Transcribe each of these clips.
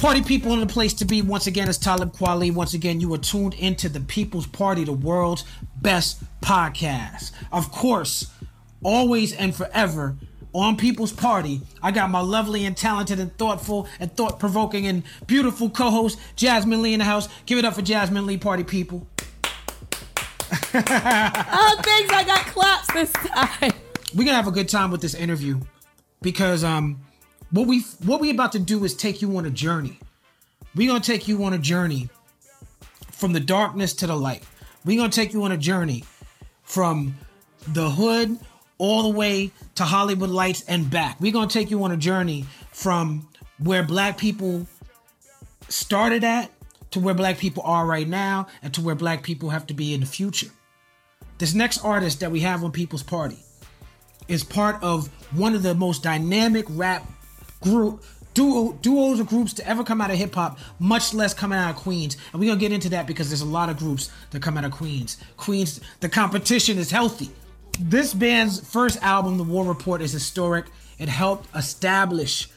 Party. People in the place to be. Once again, it's Talib Kweli. Once again, you are tuned into the People's Party, the world's best podcast. Of course, always and forever on People's Party, I got my lovely and talented and thoughtful and thought provoking and beautiful co host, Jasmin Leigh, in the house. Give it up for Jasmin Leigh, party people. Oh, thanks. I got claps this time. we're gonna have a good time with this interview because um what we what we about to do is take you on a journey. We're gonna take you on a journey from the darkness to the light. We're gonna take you on a journey from the hood all the way to hollywood lights and back. We're gonna take you on a journey from where black people started at to where black people are right now and to where black people have to be in the future. This next artist that we have on people's party is part of one of the most dynamic rap group duo, duos or groups to ever come out of hip hop, much less coming out of Queens. And we're gonna get into that because there's a lot of groups that come out of Queens. Queens, the competition is healthy. This band's first album, The War Report, is historic. It helped establish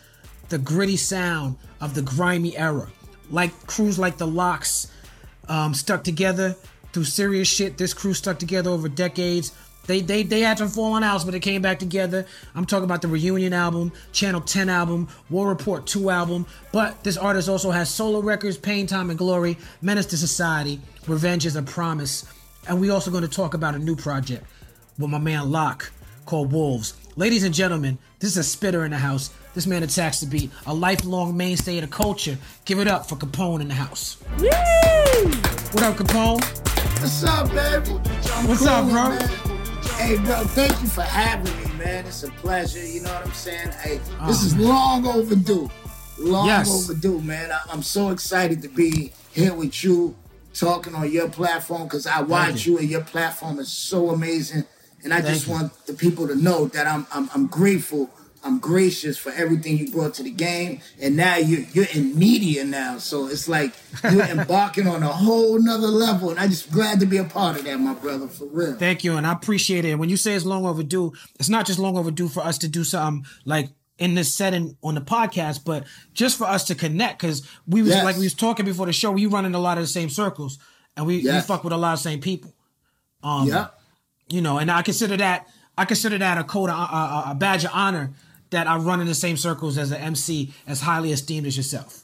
the gritty sound of the grimy era. Like crews like the LOX um, stuck together through serious shit. This crew stuck together over decades. They, they they had some falling outs, but they came back together. I'm talking about the Reunion album, Channel 10 album, War Report 2 album. But this artist also has solo records, Pain, Time, and Glory, Menace to Society, Revenge is a Promise. And we also going to talk about a new project with my man Locke called Wolves. Ladies and gentlemen, this is a spitter in the house. This man attacks the beat, a lifelong mainstay of the culture. Give it up for Capone in the house. Woo! What up, Capone? What's up, baby? I'm What's up, bro? man. Hey, bro, thank you for having me, man. It's a pleasure. You know what I'm saying? Hey, ah. this is long overdue. Long. Yes. overdue, man. I, I'm so excited to be here with you, talking on your platform, because I watch you. and your platform is so amazing. And I Thank just you. want the people to know that I'm, I'm I'm grateful. I'm gracious for everything you brought to the game, and now you're you're in media now, so it's like you're embarking on a whole nother level, and I'm just glad to be a part of that, my brother, for real. Thank you, and I appreciate it. When you say it's long overdue, it's not just long overdue for us to do something like in this setting on the podcast, but just for us to connect because we was Yes. like we was talking before the show. We run in a lot of the same circles, and we, we fuck with a lot of same people. Um, yeah, You know, and I consider that I consider that a code, of, a, a badge of honor that I run in the same circles as an MC, as highly esteemed as yourself.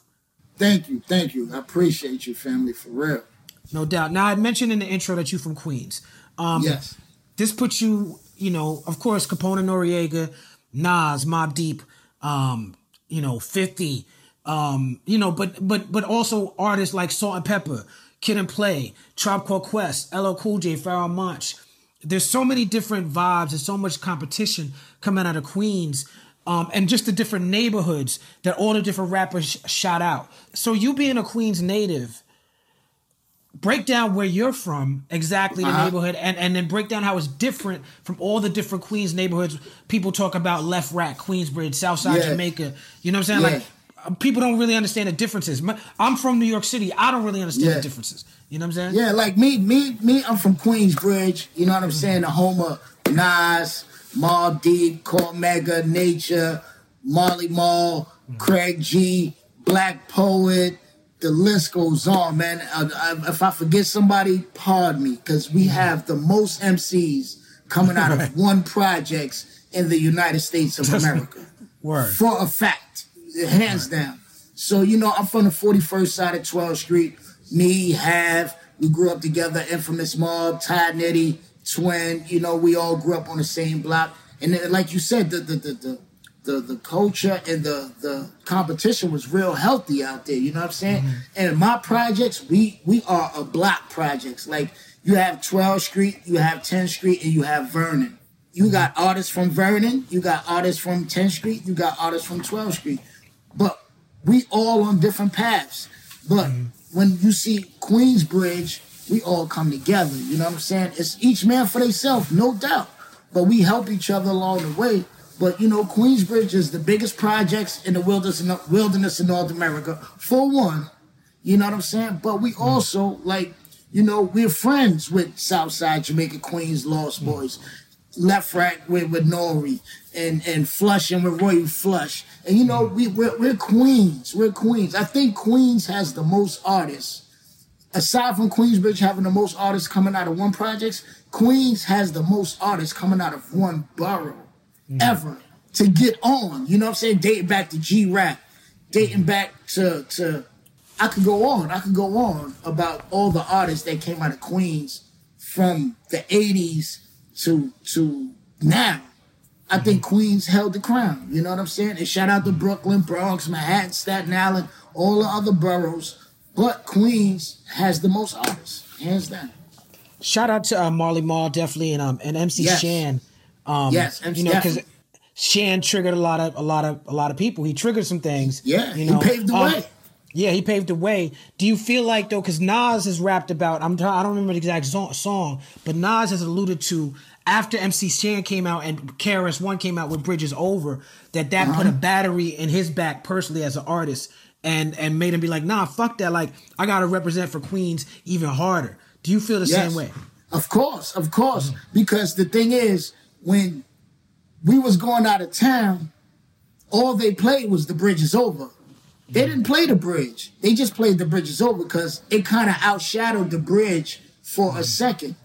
thank you, thank you. I appreciate you, family, for real. No doubt. Now I mentioned in the intro that you're from Queens. Um, Yes, this puts you, you know, of course, Capone Noreaga, Nas, Mobb Deep, um, you know, 50, um, you know, but but but also artists like Salt-N-Pepa, Kid and Play, Tribe Called Quest, LL Cool J, Pharoah Monch. There's so many different vibes and so much competition coming out of Queens. Um, and just the different neighborhoods that all the different rappers sh- shot out. So you being a Queens native, break down where you're from exactly the Uh-huh. neighborhood and, and then break down how it's different from all the different queens neighborhoods people talk about LeFrak queensbridge southside Yeah. jamaica you know what i'm saying like uh, people don't really understand the differences i'm from new york city i don't really understand Yeah. the differences you know what i'm saying yeah. Like me, me, me. I'm from Queensbridge. You know what I'm saying? The home of Nas, Deep, Cormega, Nature, Marley Marl, Craig G, Black Poet. The list goes on, man. Uh, uh, if I forget somebody, pardon me, because we have the most MCs coming out of one projects in the United States of America. word for a fact, hands down. So you know, I'm from the 41st side of 12th Street. Me, Have, we grew up together. Infamous Mobb, Ty Nitty, Twin. You know, we all grew up on the same block. And then, like you said, the the the the, the, the culture and the the competition was real healthy out there. You know what I'm saying? Mm-hmm. And my projects, we we are a block projects. Like you have 12th Street, you have 10th Street, and you have Vernon. You mm-hmm. got artists from Vernon, you got artists from 10th Street, you got artists from 12th Street. But we all on different paths. But mm-hmm. when you see Queensbridge, we all come together. You know what I'm saying? It's each man for themselves, no doubt. But we help each other along the way. But you know, Queensbridge is the biggest projects in the wilderness wilderness in North America, for one. You know what I'm saying? But we mm. also like, you know, we're friends with Southside Jamaica Queens Lost mm. Boys, LeFrak with with Nori, and and Flushing with Roy Flush. And you know, mm. we we're, we're Queens. We're Queens. I think Queens has the most artists. Aside from Queensbridge having the most artists coming out of one projects, Queens has the most artists coming out of one borough mm. ever to get on. You know what I'm saying? Dating back to G Rap, dating mm. back to to I could go on. I could go on about all the artists that came out of Queens from the 80s to to now. I mm-hmm. think Queens held the crown. You know what I'm saying? And shout out to Brooklyn, Bronx, Manhattan, Staten Island, all the other boroughs. But Queens has the most artists, hands down. Shout out to uh, Marley Marl definitely and um and MC Yes. Shan. Um, Yes, MC you know because. Shan triggered a lot of a lot of a lot of people. He triggered some things. Yeah, you he know, paved the um, way. Yeah, he paved the way. Do you feel like though, because Nas has rapped about, I'm I don't remember the exact song, song, but Nas has alluded to after MC Shan came out and KRS One came out with Bridge Is Over, that that put Uh-huh. a battery in his back personally as an artist, and and made him be like, nah, fuck that. Like I gotta represent for Queens even harder. Do you feel the same way? Of course, of course. Because the thing is, when we was going out of town, all they played was the bridge is over. They didn't play the bridge. They just played the bridge is over because it kind of outshadowed the bridge for a second.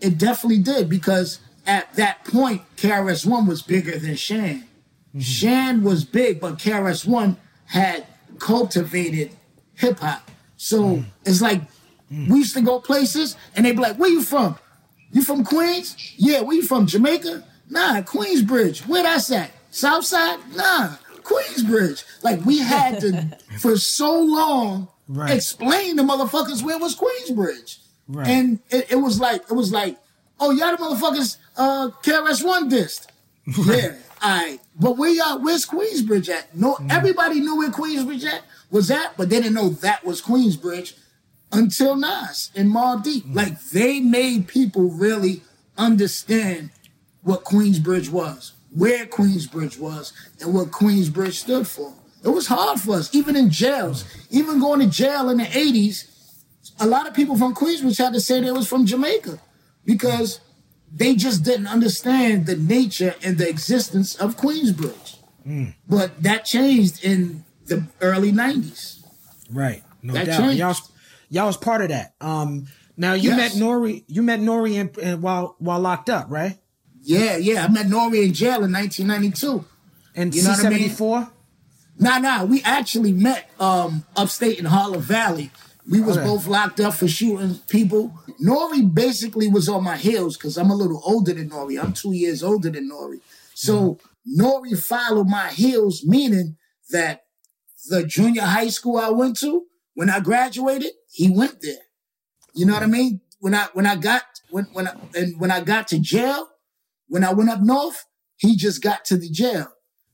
It definitely did because at that point, KRS One was bigger than Shan. Mm-hmm. Shan was big, but KRS One had cultivated hip hop. So it's like we used to go places and they'd be like, "Where you from? You from Queens? Yeah. Where you from? Jamaica? Nah, Queensbridge. Where that's at? Southside? Nah, Queensbridge. Like we had to for so long Right. explain to motherfuckers where was Queensbridge. Right. And it, it was like it was like, oh y'all the motherfuckers uh KRS One dissed. Yeah, all right. But where y'all where's Queensbridge at? No, mm-hmm. everybody knew where Queensbridge at was at, but they didn't know that was Queensbridge until Nas and Mobb Deep. Mm-hmm. Like they made people really understand what Queensbridge was, where Queensbridge was, and what Queensbridge stood for. It was hard for us, even in jails, mm-hmm. even going to jail in the 80s. A lot of people from Queensbridge had to say they was from Jamaica because they just didn't understand the nature and the existence of Queensbridge. But that changed in the early 90s. Right. No That doubt. changed. Y'all, was- y'all was part of that. Um, now you Yes. met Nori. You met Nori in, in, while while locked up, right? Yeah, yeah. I met Nori in jail in 1992. And You know what I mean? Nah, nah. We actually met um upstate in Harlem Valley. We was Okay. both locked up for shooting people. Nori basically was on my heels because I'm a little older than Nori. I'm two years older than Nori. So mm-hmm. Nori followed my heels, meaning that the junior high school I went to, when I graduated, he went there. You know what I mm-hmm. mean? When I when I got when when I, and when I got to jail, when I went up north, he just got to the jail.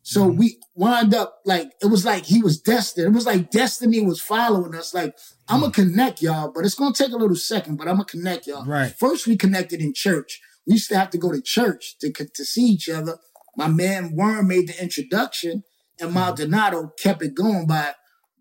So mm-hmm. we wound up like it was like he was destined. It was like destiny was following us. Like I'm gonna mm. connect y'all, but it's gonna take a little second. But I'm gonna connect y'all. Right. First, we connected in church. We used to have to go to church to to see each other. My man Worm made the introduction, and Maldonado mm-hmm. kept it going by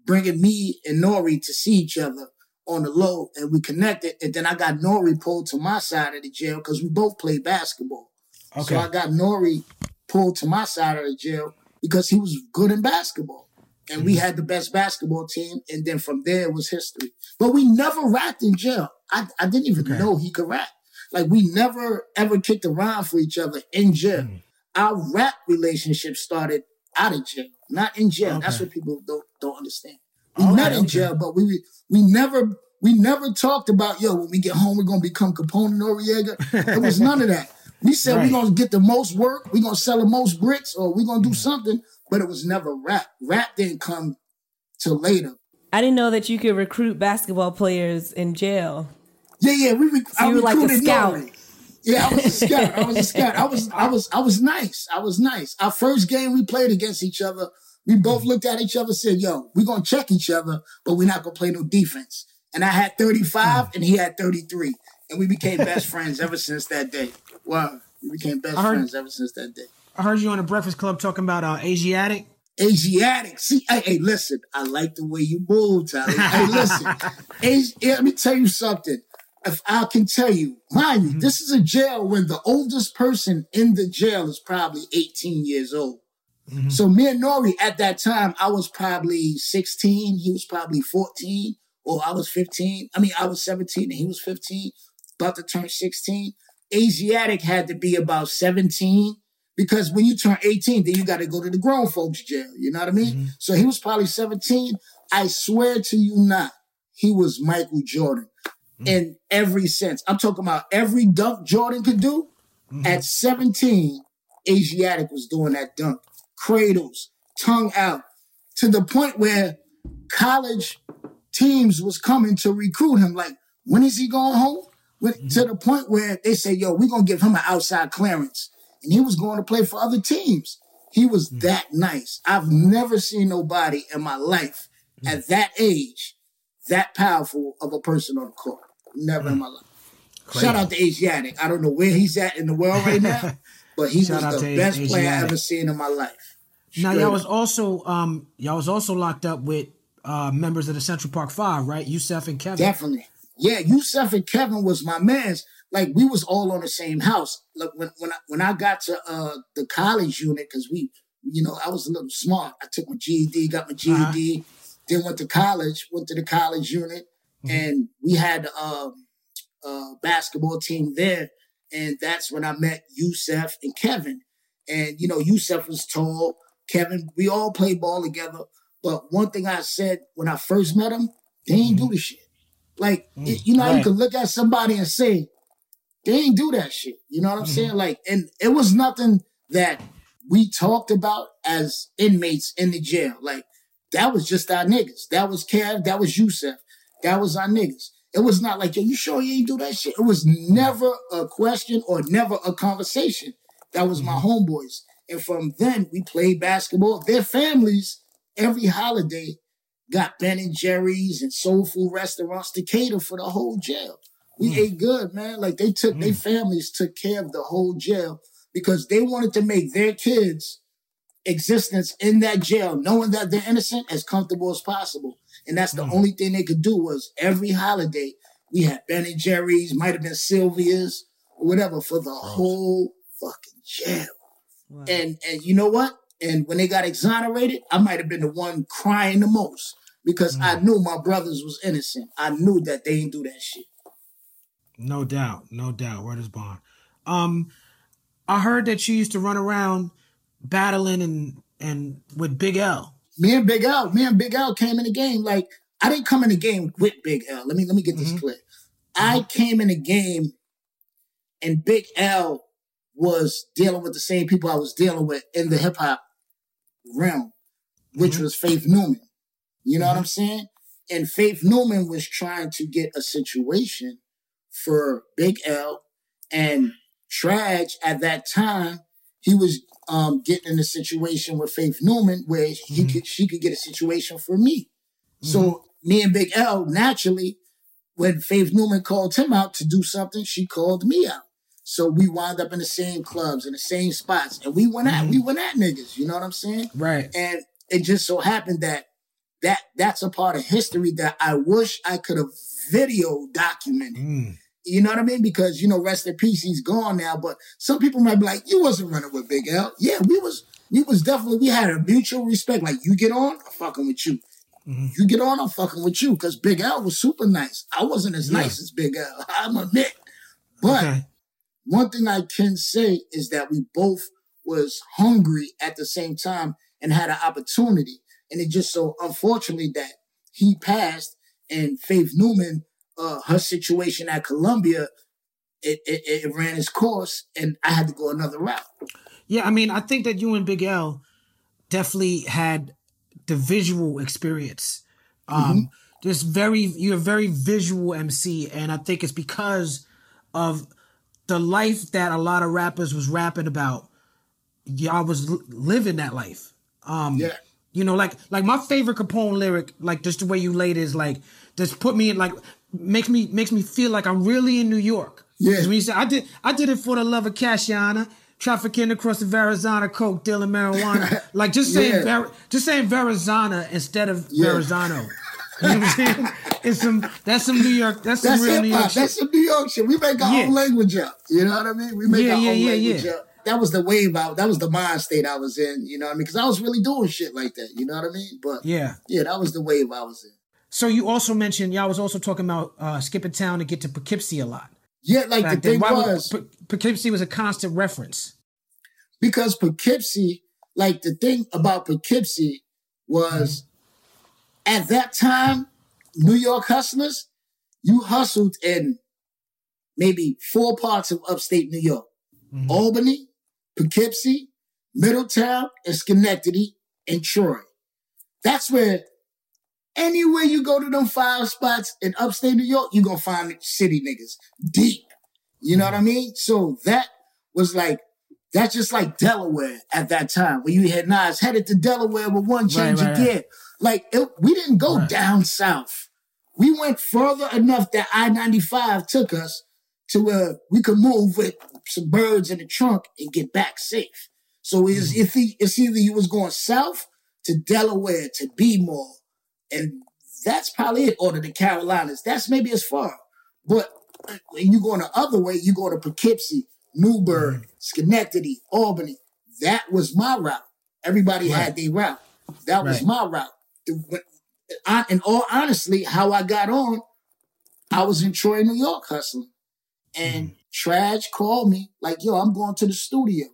bringing me and Nori to see each other on the low, and we connected. And then I got Nori pulled to my side of the jail because we both played basketball. Okay. So I got Nori pulled to my side of the jail because he was good in basketball. And we had the best basketball team. And then from there it was history. But we never rapped in jail. I, I didn't even Okay. know he could rap. Like we never ever kicked around for each other in jail. Mm. Our rap relationship started out of jail, not in jail. That's what people don't don't understand. We Okay, met in okay. jail, but we we never we never talked about yo when we get home we're gonna become Capone and Noreaga. It was none of that. We said Right. we're gonna get the most work, we're gonna sell the most bricks, or we're gonna do something, but it was never rap. Rap didn't come till later. I didn't know that you could recruit basketball players in jail. Yeah, yeah. We rec- I you were like a recruited scout. Nori. Yeah, I was a scout. I was a scout. I was, I was, I was nice. I was nice. Our first game we played against each other We both mm. looked at each other, said, "Yo, we're gonna check each other, but we're not gonna play no defense." And I had 35, mm. and he had 33, and we became best friends ever since that day. Wow, we became best heard- friends ever since that day. I heard you on the Breakfast Club talking about uh, Asiatic. Asiatic. See, hey, hey, listen, I like the way you move, Tyler. Hey, listen, Asi- let me tell you something. If I can tell you, mind you, this is a jail when the oldest person in the jail is probably 18 years old. So me and Nori at that time, I was probably 16, he was probably 14, or I was 15. I mean, I was 17 and he was 15, about to turn 16. Asiatic had to be about 17 because when you turn 18, then you got to go to the grown folks jail. You know what I mean? Mm-hmm. So he was probably 17. I swear to you not, he was Michael Jordan mm. in every sense. I'm talking about every dunk Jordan could do. Mm-hmm. At 17, Asiatic was doing that dunk. Cradles, tongue out, to the point where college teams was coming to recruit him. Like, when is he going home? When, To the point where they say, yo, we're going to give him an outside clearance. And he was going to play for other teams. He was that nice. I've never seen nobody in my life at that age that powerful of a person on the court. Never in my life. Shout out to Asiatic. I don't know where he's at in the world right now, but he Shout was the best player I Asiatic. ever seen in my life. Now Straight y'all up. was also um y'all was also locked up with uh members of the Central Park Five, right? Yusef and Kevin. Definitely. Yeah, Yusef and Kevin was my mans. Like we was all on the same house. Like when when I, when I got to uh the college unit, because we, you know, I was a little smart. I took my GED, got my GED, then went to college, went to the college unit, and we had um a basketball team there, and that's when I met Yusef and Kevin. And you know, Yusef was tall. Kevin, we all played ball together. But one thing I said when I first met him, they ain't do the shit. Like mm, it- you know, how you Right. can look at somebody and say, they ain't do that shit. You know what I'm mm-hmm. saying? Like, and it was nothing that we talked about as inmates in the jail. Like, that was just our niggas. That was Kev. That was Yusef. That was our niggas. It was not like, yo, you sure you ain't do that shit? It was never a question or never a conversation. That was my mm-hmm. homeboys. And from then, we played basketball. Their families, every holiday, got Ben and Jerry's and soul food restaurants to cater for the whole jail. We mm. ate good, man. Like they took their mm. families took care of the whole jail because they wanted to make their kids existence in that jail, knowing that they're innocent, as comfortable as possible. And that's the mm. only thing they could do was every holiday we had Ben and Jerry's, might have been Sylvia's, or whatever, for the whole fucking jail. And and you know what? And when they got exonerated, I might have been the one crying the most because I mm. knew my brothers was innocent. I knew that they didn't do that shit. No doubt, no doubt. Word is bond. Um, I heard that you used to run around battling and and with Big L. Me and Big L, me and Big L came in the game. Like I didn't come in the game with Big L. Let me let me get this mm-hmm. clear. I mm-hmm. came in the game, and Big L was dealing with the same people I was dealing with in the hip hop realm, which mm-hmm. was Faith Newman. You know what mm-hmm. I'm saying? And Faith Newman was trying to get a situation for Big L and Traj at that time. He was um, getting in a situation with Faith Newman where he mm-hmm. could she could get a situation for me. So me and Big L naturally, when Faith Newman called him out to do something, she called me out. So we wound up in the same clubs in the same spots, and we went at we went at niggas. You know what I'm saying? Right. And it just so happened that that that's a part of history that I wish I could have video documented. Mm. You know what I mean? Because you know, rest in peace, he's gone now. But some people might be like, "You wasn't running with Big L." Yeah, we was. We was definitely. We had a mutual respect. Like you get on, I'm fucking with you. You get on, I'm fucking with you. Because Big L was super nice. I wasn't as Yeah. nice as Big L. I'm admit. But Okay. One thing I can say is that we both was hungry at the same time and had an opportunity. And it just so unfortunately that he passed and Faith Newman, uh, her situation at Columbia, it, it, it ran its course and I had to go another route. Yeah, I mean, I think that you and Big L definitely had the visual experience. Um, just very, you're a very visual MC, and I think it's because of the life that a lot of rappers was rapping about. Y'all was l- living that life. Um, Yeah. You know, like like my favorite Capone lyric, like just the way you laid it is like just put me in like makes me makes me feel like I'm really in New York. Yeah. When you say I did I did it for the love of Honor. Trafficking across the Verrazana, coke, dealing marijuana. Like just saying, Yeah. Ver- just saying Verrazana instead of Yeah. Verrazano. You know what I'm saying? It's some that's some New York. That's some That's real New York shit. That's some New York shit. We make our Yeah. own language up. You know what I mean? We make Yeah, our yeah, own language up. That was the wave out. That was the mind state I was in. You know what I mean? Because I was really doing shit like that. You know what I mean? But Yeah. yeah, that was the wave I was in. So you also mentioned y'all was also talking about uh, skipping town to get to Poughkeepsie a lot. Yeah, like Back the thing was Pou- Poughkeepsie was a constant reference. because Poughkeepsie, like the thing about Poughkeepsie was at that time, New York hustlers, you hustled in maybe four parts of upstate New York. Mm-hmm. Albany, Poughkeepsie, Middletown, and Schenectady, and Troy. That's where anywhere you go to them five spots in upstate New York, you're gonna find city niggas deep. You know what I mean? So that was like that's just like Delaware at that time where you had Nas headed to Delaware with one change right, of right. Like it, we didn't go Right. down south. We went further enough that I ninety five took us to where we could move with some birds in the trunk and get back safe. So it's, Mm-hmm. if he, it's either you was going south to Delaware to B-more, and that's probably it, or to the Carolinas. That's maybe as far. But when you going the other way, you go to Poughkeepsie, Newburgh, Mm-hmm. Schenectady, Albany. That was my route. Everybody had their route. That was my route. I, and all honestly, how I got on, I was in Troy, New York hustling. And mm-hmm. Traj called me, like, yo, I'm going to the studio.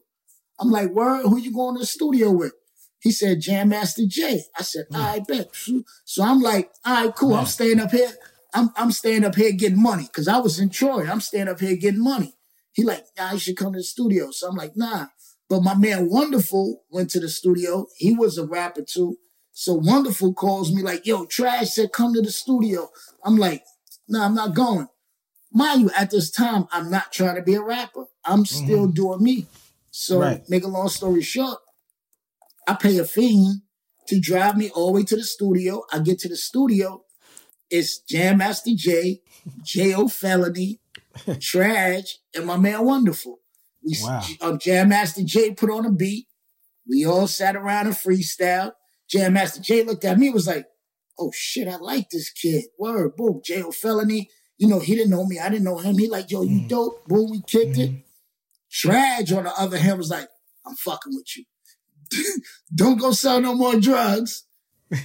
I'm like, word, who you going to the studio with? He said, Jam Master Jay. I said, I bet. So I'm like, all right, cool. I'm staying up here. I'm I'm staying up here getting money. Cause I was in Troy. I'm staying up here getting money. He like, nah, you should come to the studio. So I'm like, nah. But my man Wonderful went to the studio. He was a rapper too. So Wonderful calls me like, yo, Trash said come to the studio. I'm like, nah, I'm not going. Mind you, at this time, I'm not trying to be a rapper. I'm still doing me. So Right. make a long story short, I pay a fiend to drive me all the way to the studio. I get to the studio. It's Jam Master Jay, Jayo Felony, Trash, and my man Wonderful. We, Wow. uh, Jam Master Jay put on a beat. We all sat around and freestyle. Jam Master Jay looked at me was like, oh shit, I like this kid. Word, boom, Jayo Felony. You know, he didn't know me. I didn't know him. He like, yo, you mm. dope. Boom, we kicked it. Mm-hmm. Trage, on the other hand, was like, I'm fucking with you. Don't go sell no more drugs.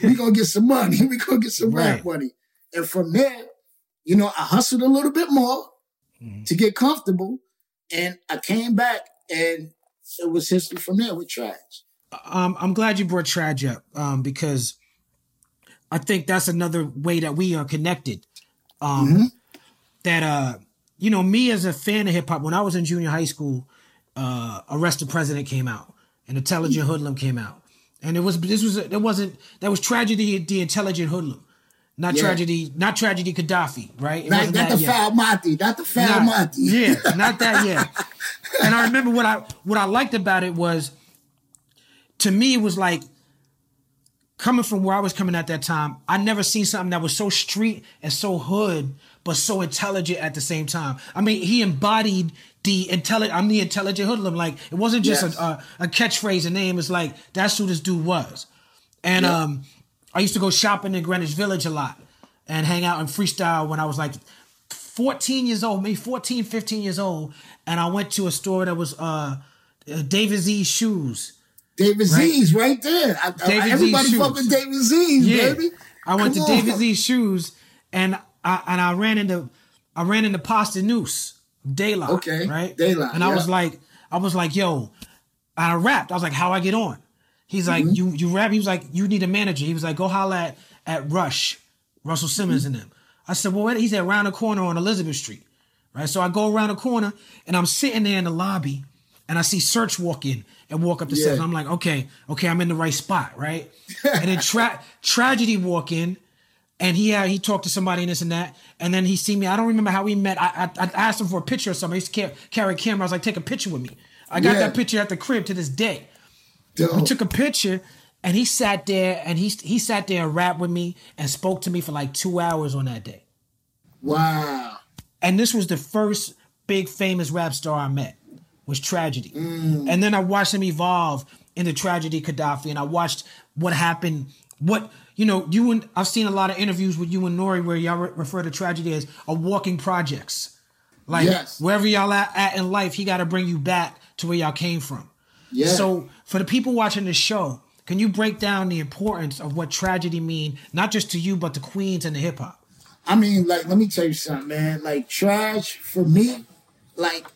We gonna get some money. We gonna get some rap money. And from there, you know, I hustled a little bit more mm-hmm. to get comfortable. And I came back and it was history from there with Trash. Um, I'm glad you brought Traj up um, because I think that's another way that we are connected. Um, That uh, you know, me as a fan of hip hop, when I was in junior high school, uh, Arrest the President came out and Intelligent Hoodlum came out, and it was this was it wasn't that was tragedy the Intelligent Hoodlum, not Yeah. tragedy not tragedy Khadafi, right? It Not, wasn't not that the yet. foul Monty, not the foul Not- Monty. Yeah, not that yet. and I remember what I what I liked about it was to me it was like coming from where I was coming at that time, I never seen something that was so street and so hood, but so intelligent at the same time. I mean, he embodied the intelligent. I'm the intelligent hoodlum. Like it wasn't just Yes. a, a a catchphrase, a name. It's like that's who this dude was. And Yeah. um, I used to go shopping in Greenwich Village a lot and hang out and freestyle when I was like 14 years old, maybe 14, 15 years old. And I went to a store that was uh, uh David Z shoes. David Z's right there. I, I- David Z's everybody shoes. fuck David Z's, Yeah. baby. I went Come to on. David Z's shoes and I and I ran into I ran into Posdnuos, Daylight. Okay, Right? Daylight, And I was like, I was like, yo, I rapped. I was like, how I get on? He's like, Mm-hmm. you you rap. He was like, you need a manager. He was like, go holla at, at Rush, Russell Simmons and them. I said, well, what? He said, around the corner on Elizabeth Street. Right. So I go around the corner and I'm sitting there in the lobby and I see Serch walk in and walk up the steps. I'm like, okay, okay, I'm in the right spot, right? and then tra- Tragedy walk in and he had, he talked to somebody and this and that, and then he see me. I don't remember how we met. I, I, I asked him for a picture or something. He used to carry a camera. I was like, take a picture with me. I got Yeah. that picture at the crib to this day. Dope. We took a picture, and he sat there and he he sat there and rapped with me and spoke to me for like two hours on that day. Wow. And this was the first big famous rap star I met was Tragedy. Mm. And then I watched him evolve into Tragedy Khadafi and I watched what happened what you know you and I've seen a lot of interviews with you and Nori where y'all re- refer to Tragedy as a walking projects. Like Yes. wherever y'all at, at in life, he got to bring you back to where y'all came from. Yeah. So for the people watching this show, can you break down the importance of what tragedy mean, not just to you, but to Queens and the hip hop? I mean, like, let me tell you something, man. Like, trash for me, like,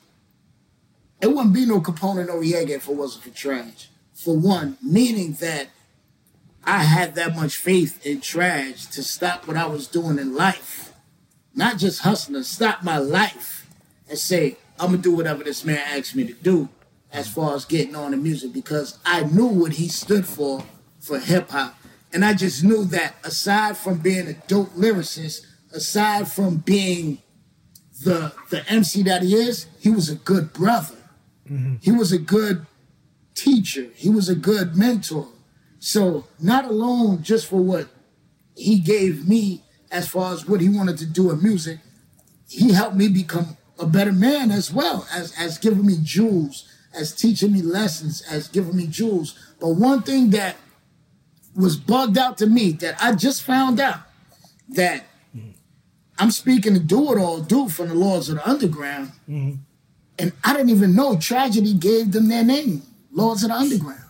it wouldn't be no Capone Noreaga if it wasn't for trash. For one, meaning that I had that much faith in trash to stop what I was doing in life, not just hustling, stop my life and say, I'm gonna do whatever this man asked me to do as far as getting on the music because I knew what he stood for for hip hop. And I just knew that aside from being a dope lyricist, aside from being the the MC that he is, he was a good brother. Mm-hmm. He was a good teacher. He was a good mentor. So not alone just for what he gave me as far as what he wanted to do in music, he helped me become a better man as well as as giving me jewels, as teaching me lessons, as giving me jewels. But one thing that was bugged out to me that I just found out that mm-hmm. I'm speaking to Do It All Do from the Lords of the Underground, mm-hmm. And I didn't even know Tragedy gave them their name, Lords of the Underground.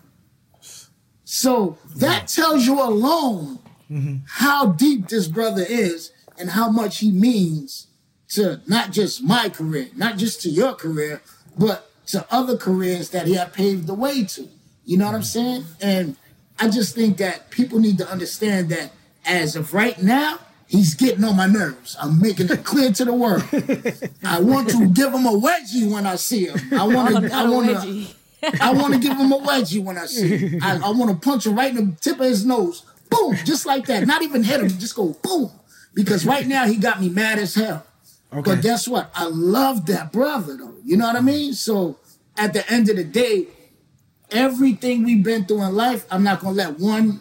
So that tells you alone mm-hmm. how deep this brother is and how much he means to not just my career, not just to your career, but to other careers that he had paved the way to. You know what I'm mm-hmm. saying? And I just think that people need to understand that as of right now, he's getting on my nerves. I'm making it clear to the world. I want to give him a wedgie when I see him. I want to. not I a want to. I want to give him a wedgie when I see him. I, I want to punch him right in the tip of his nose. Boom, just like that. Not even hit him, just go boom. Because right now he got me mad as hell. Okay. But guess what? I love that brother though. You know what I mm-hmm. mean? So at the end of the day, everything we've been through in life, I'm not gonna let one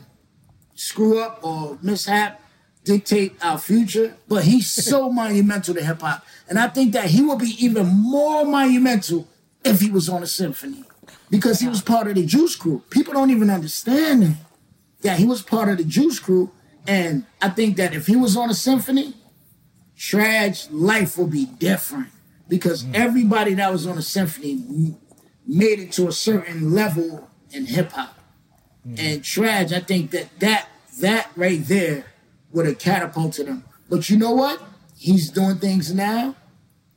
screw up or mishap dictate our future. But he's so monumental to hip hop. And I think that he would be even more monumental if he was on a symphony. Because he was part of the Juice Crew. People don't even understand that. That he was part of the Juice Crew. And I think that if he was on a symphony, Trag's life will be different. Because mm. everybody that was on a symphony made it to a certain level in hip hop. Mm. And Trag, I think that that that right there would have catapulted him. But you know what? He's doing things now.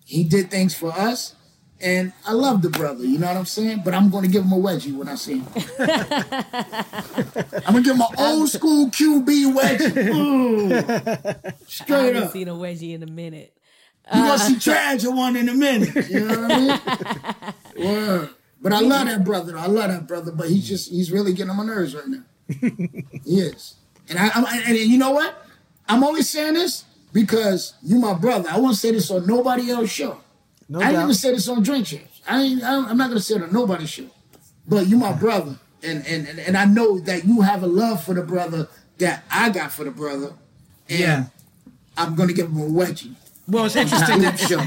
He did things for us. And I love the brother, you know what I'm saying? But I'm going to give him a wedgie when I see him. I'm going to give him an old school QB wedgie. Ooh. I Straight haven't up. seen a wedgie in a minute. You gonna see uh, Trage in one in a minute. You know what I mean? Word. But I love that brother. I love that brother. But he's just he's really getting on my nerves right now. he is. And I I'm, and you know what? I'm only saying this because you my brother. I won't say this on nobody else's show. No I doubt. even say this on Drink Champs. I ain't, I I'm not gonna say it on nobody's show. But you my brother, and and and, I know that you have a love for the brother that I got for the brother. And Yeah. I'm gonna give him a wedgie. Well, it's interesting that Show.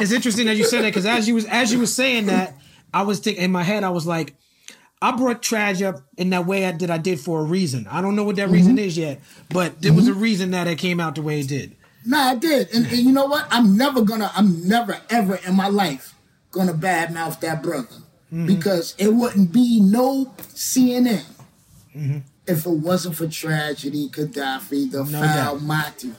it's interesting that you said that because as you was as you was saying that, I was thinking in my head, I was like, I brought Trage up in that way I did. I did for a reason. I don't know what that reason mm-hmm. is yet, but there was a reason that it came out the way it did. Nah, I did. And, and you know what? I'm never gonna, I'm never ever in my life gonna badmouth that brother. Mm-hmm. Because it wouldn't be no CNN mm-hmm. if it wasn't for tragedy, Khadafi, the No foul doubt. Mati.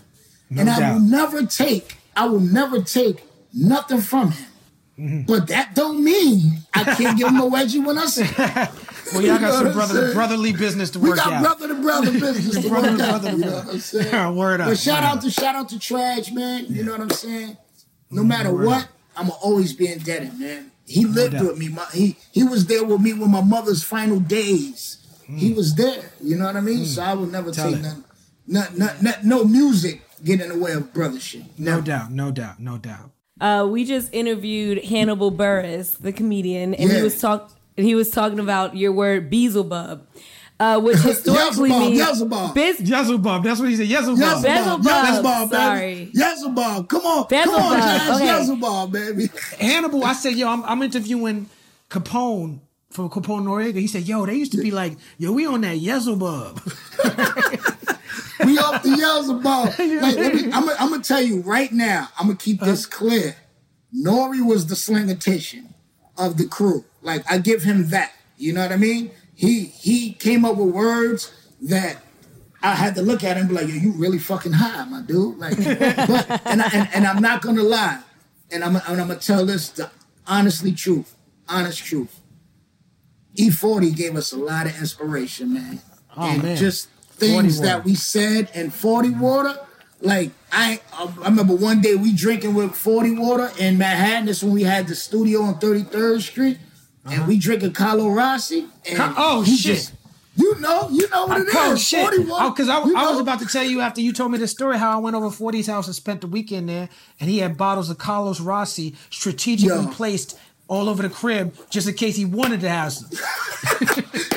and I will never take, I will never take nothing from him. Mm-hmm. But that don't mean I can't give him a wedgie when I see. Well, y'all got You know some brother brotherly business to We work got out. brother to brother business to Brother work to out. brother to You know brother. what I'm saying? Word up, But shout word out up. to shout out to Trage, man. You know what I'm saying? No mm-hmm. matter what, I'ma always be indebted, man. He lived with me. My, he he was there with me with my mother's final days. He mm. was there. You know what I mean? Mm. So I will never Tell take none, none, none, no music get in the way of brothership. No doubt, no doubt, no doubt. Uh, we just interviewed Hannibal Buress, the comedian, and Yeah. he was talk he was talking about your word Beelzebub. uh, which historically Beelzebub, means Beelzebub. biz- Yezubub. That's what he said. Yezubub. Beelzebub. Beelzebub, Sorry. baby. Beelzebub. Come on. Come on, Jazz. okay. Beelzebub, baby. Hannibal. I said, yo, I'm, I'm interviewing Capone from Capone Noreaga. He said, yo, they used to be like, yo, we on that Yezubub. We off the Beelzebub. Like, me, I'm to tell you right now, I'm to keep uh-huh. this clear. Nori was the slingatician of the crew. Like, I give him that. You know what I mean? He he came up with words that I had to look at him and be like, yo, you really fucking high, my dude. Like, but, and, I, and, and I'm not to lie. And I'm, and I'm to tell this the honestly truth. Honest truth. E40 gave us a lot of inspiration, man. Oh, and man. just 40 things that we said in 40 mm-hmm. water. Like I, I remember one day we drinking with 40 water in Manhattan. That's when we had the studio on 33rd Street, and uh-huh. we drinking Carlo Rossi. And oh, shit. you know, you know what it is. Oh shit! 40 water. Oh, because I, I was about to tell you after you told me the story how I went over 40's house and spent the weekend there, and he had bottles of Carlos Rossi strategically Yo. placed all over the crib just in case he wanted to have some.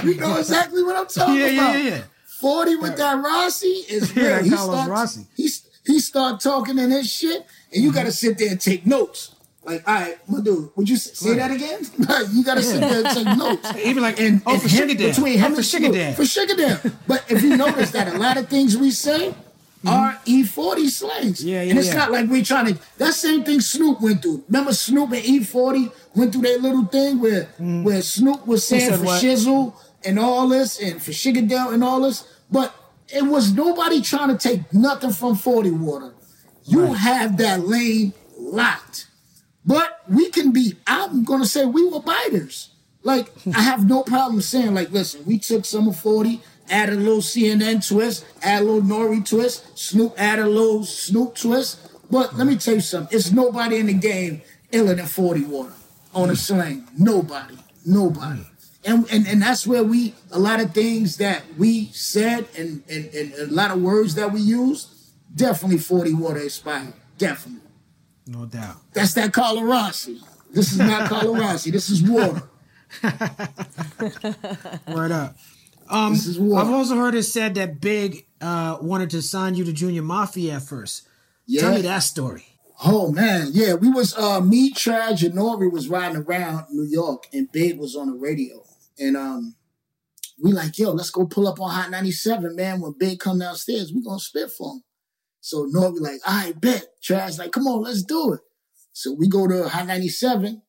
You know exactly what I'm talking Yeah, yeah, yeah, yeah. 40 with that Rossi is Yeah, real. that he Carlos start, Rossi. He, he start talking in his shit, and you got to mm-hmm. sit there and take notes. Like, all right, my dude, would you say that again? you got to sit there and take notes. He'd like, and, oh, and for him- Sugar between Oh, for and Sugar. Dad. For Sugar Dad. But if you notice that a lot of things we say mm-hmm. are E40 slangs. Yeah, yeah, And it's yeah. not like we're trying to, that same thing Snoop went through. Remember Snoop and E40 went through their little thing where, mm. where Snoop was saying for what? shizzle and all this and for Sugar Dad and all this. But it was nobody trying to take nothing from 40 water. You have that lane locked. But we can be, I'm gonna say we were biters. Like, I have no problem saying, like, listen, we took some of 40, added a little CNN twist, added a little Nori twist, Snoop added a little Snoop twist. But let me tell you something, it's nobody in the game iller than 40 water on a mm. slang. Nobody. Nobody. And, and and that's where we a lot of things that we said and, and, and a lot of words that we used, definitely 40 water inspired. Definitely. No doubt. That's that Rossi. This is not Rossi. This is water. Word up. Um, This is water. I've also heard it said that Big uh, wanted to sign you to Junior Mafia at first. Tell me that story. Oh man, yeah. We was uh me, Trash, and Nori was riding around New York and Big was on the radio. And um we like, yo, let's go pull up on Hot 97, man. When Big come downstairs, we gonna spit for him. So Nori like, all right, bet. Trash like, come on, let's do it. So we go to Hot 97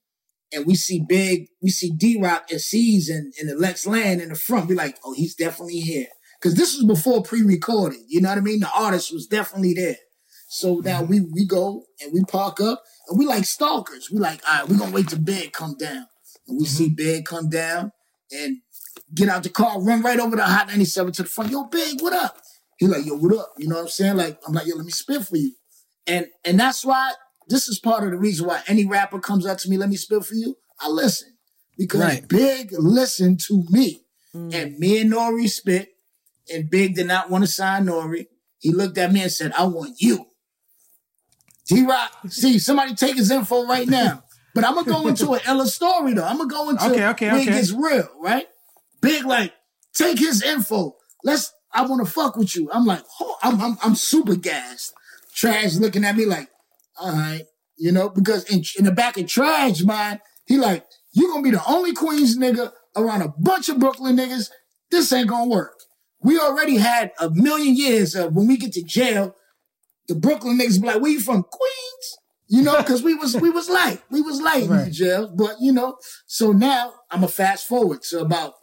and we see Big, we see D-Roc and Cease and, and the Lex Land in the front. We like, oh, he's definitely here. Cause this was before pre-recorded. You know what I mean? The artist was definitely there. So now we we go and we park up and we like stalkers. We like, all right, we're gonna wait till Big come down. And we see Big come down and get out the car, run right over to Hot 97 to the front. Yo, Big, what up? He like, yo, what up? You know what I'm saying? Like, I'm like, yo, let me spit for you. And and that's why this is part of the reason why any rapper comes up to me, let me spit for you. I listen. Because Right. Big listened to me. Mm. And me and Nori spit, and Big did not want to sign Nori. He looked at me and said, I want you. D Rock, see, somebody take his info right now. But I'm gonna go into an iller story though. I'm gonna go into Okay, okay, it okay. gets real, right? Big like, take his info. Let's. I want to fuck with you. I'm like, oh, I'm, I'm I'm super gassed. Trash looking at me like, all right, you know, because in, in the back of Trash mind, he like, you gonna be the only Queens nigga around a bunch of Brooklyn niggas. This ain't gonna work. We already had a million years of when we get to jail, the Brooklyn niggas be like, where you from? Queens? You know, because we was we was light. We was light in the jail. But you know, so now I'm a fast forward to about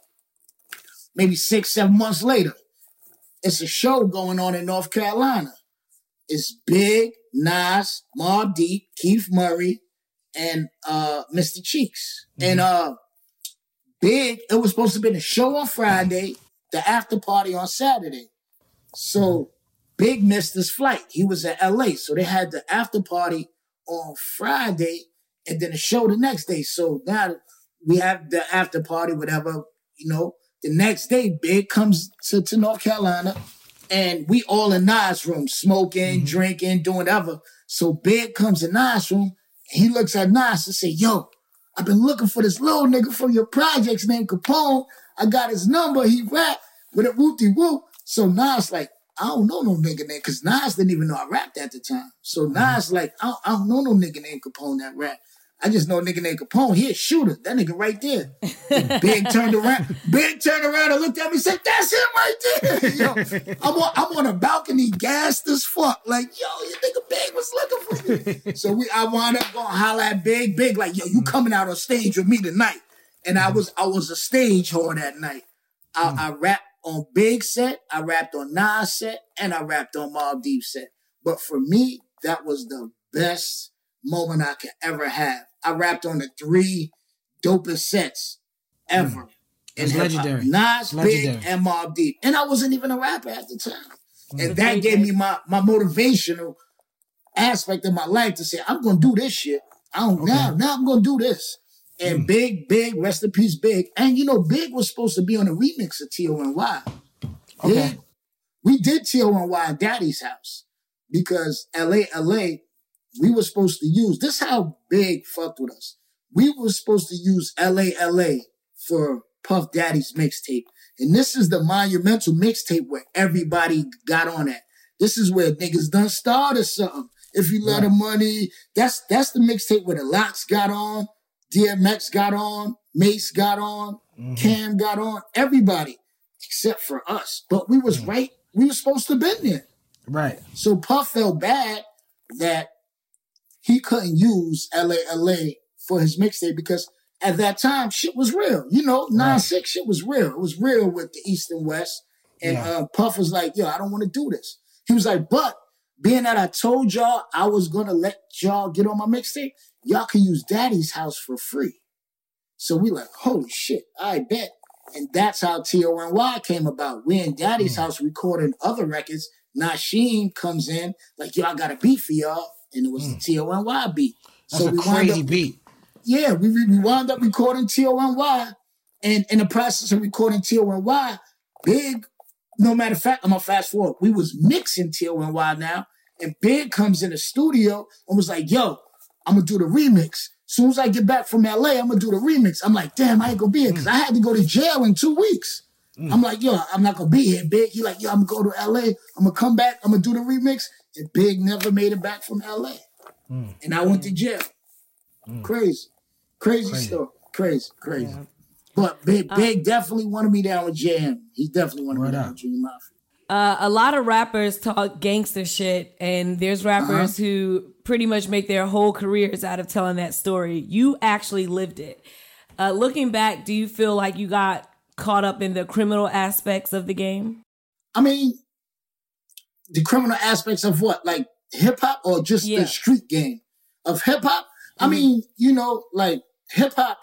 maybe six, seven months later. It's a show going on in North Carolina. It's Big, Nas, Mobb Deep, Keith Murray, and uh Mr. Cheeks. And uh Big, it was supposed to be the show on Friday, the after party on Saturday. So Big missed his flight. He was at LA. So they had the after party on Friday and then a show the next day. So now we have the after party, whatever, you know. The next day, Big comes to, to North Carolina and we all in Nas' room, smoking, mm-hmm. drinking, doing whatever. So Big comes in Nas' room and he looks at Nas and say, yo, I've been looking for this little nigga from your projects named Capone. I got his number. He rap. with a whoopty whoop. So Nas like, I don't know no nigga name because Nas didn't even know I rapped at the time. So mm-hmm. Nas like, I don't, I don't know no nigga named Capone that rap. I just know a nigga named Capone. He a shooter. That nigga right there. And Big turned around. Big turned around and looked at me and said, "That's him right there." Yo, I'm on, I'm on a balcony, gassed as fuck. Like, yo, you nigga Big was looking for me. so we, I wound up going holler at Big. Big like, yo, you mm-hmm. coming out on stage with me tonight? And I mm-hmm. was, I was a stage whore that night. I, I rapped on Big set, I rapped on Nas set, and I rapped on Mobb Deep set. But for me, that was the best moment I could ever have. I rapped on the three dopest sets hmm. ever. in It's legendary. Nas, legendary. Big, and Mobb Deep. And I wasn't even a rapper at the time. And that gave me my, my motivational aspect of my life to say, I'm gonna do this shit. I don't now, now I'm gonna do this. And Hmm. Big, Big, rest in peace, Big. And you know, Big was supposed to be on a remix of T.O.N.Y. Okay. Big, we did T.O.N.Y. at Daddy's house because LA, LA, we were supposed to use this how Big fucked with us. We were supposed to use LA, LA for Puff Daddy's mixtape. And this is the monumental mixtape where everybody got on that. This is where niggas done started something. If you love the money, that's that's the mixtape where the LOX got on, DMX got on, Mase got on, Cam got on, everybody except for us. But we was right. We were supposed to have been there. Right. So Puff felt bad that he couldn't use LA LA for his mixtape because at that time shit was real. You know, 9-6 shit was real. It was real with the East and West. And Yeah. uh, Puff was like, yo, I don't want to do this. He was like, but being that I told y'all I was gonna let y'all get on my mixtape, y'all can use daddy's house for free. So we like, holy shit, I bet. And that's how T.O.N.Y. came about. We in Hmm. daddy's house recording other records. Nashiem comes in, like, yo, I got a beat for y'all. And it was the T.O.N.Y. beat. Hmm. That's a wound crazy up, beat. yeah, we, we we wound up recording T.O.N.Y. And in the process of recording T.O.N.Y., Big, no matter of fact, I'm gonna fast forward. We was mixing T.O.N.Y. now, and Big comes in the studio and was like, yo, I'm gonna do the remix. As soon as I get back from LA, I'm gonna do the remix. I'm like, damn, I ain't gonna be here because I had to go to jail in two weeks. Mm. I'm like, yo, I'm not gonna be here, Big. He like, yo, I'm gonna go to LA. I'm gonna come back. I'm gonna do the remix. And Big never made it back from LA. Mm. And I went to mm. jail. Crazy. Crazy, Crazy. story. Crazy, crazy. But Big, uh, Big definitely wanted me down with Jam. He definitely wanted Word me down up. with Junior Mafia. Uh, a lot of rappers talk gangster shit, and there's uh-huh. rappers who pretty much make their whole careers out of telling that story. You actually lived it. Uh, looking back, do you feel like you got caught up in the criminal aspects of the game? I mean, the criminal aspects of what? Like hip hop or just Yeah. the street game of hip hop? I mean, you know, like hip hop,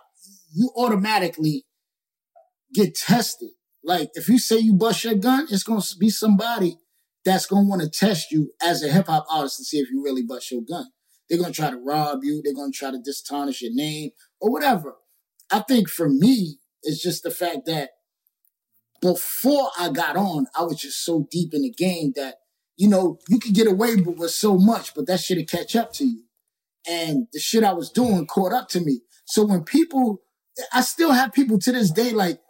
you automatically get tested. Like if you say you bust your gun, it's gonna be somebody that's gonna want to test you as a hip hop artist to see if you really bust your gun. They're gonna try to rob you. They're gonna try to distarnish your name or whatever. I think for me, it's just the fact that before I got on, I was just so deep in the game that, you know, you could get away with with so much, but that shit'll catch up to you. And the shit I was doing caught up to me. So when people, I still have people to this day like,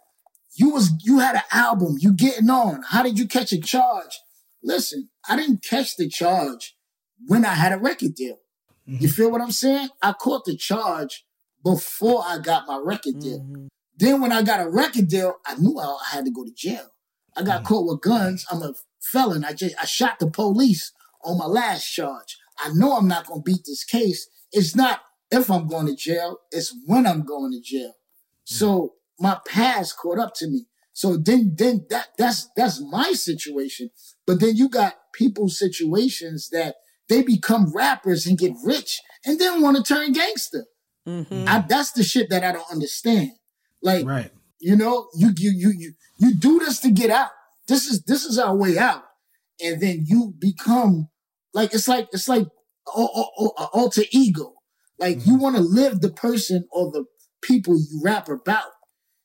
you was, you had an album, you getting on. How did you catch a charge? Listen, I didn't catch the charge when I had a record deal. You mm-hmm. feel what I'm saying? I caught the charge before I got my record deal. Mm-hmm. Then when I got a record deal, I knew I had to go to jail. I got mm-hmm. caught with guns. I'm a felon. I just I shot the police on my last charge. I know I'm not gonna beat this case. It's not if I'm going to jail, it's when I'm going to jail. So my past caught up to me. So then then that that's that's my situation. But then you got people's situations that they become rappers and get rich and then want to turn gangster. Mm-hmm. I, that's the shit that I don't understand. Like Right. you know, you you you you you do this to get out. This is this is our way out, and then you become like it's like it's like alter ego. Like you mm-hmm. want to live the person or the people you rap about.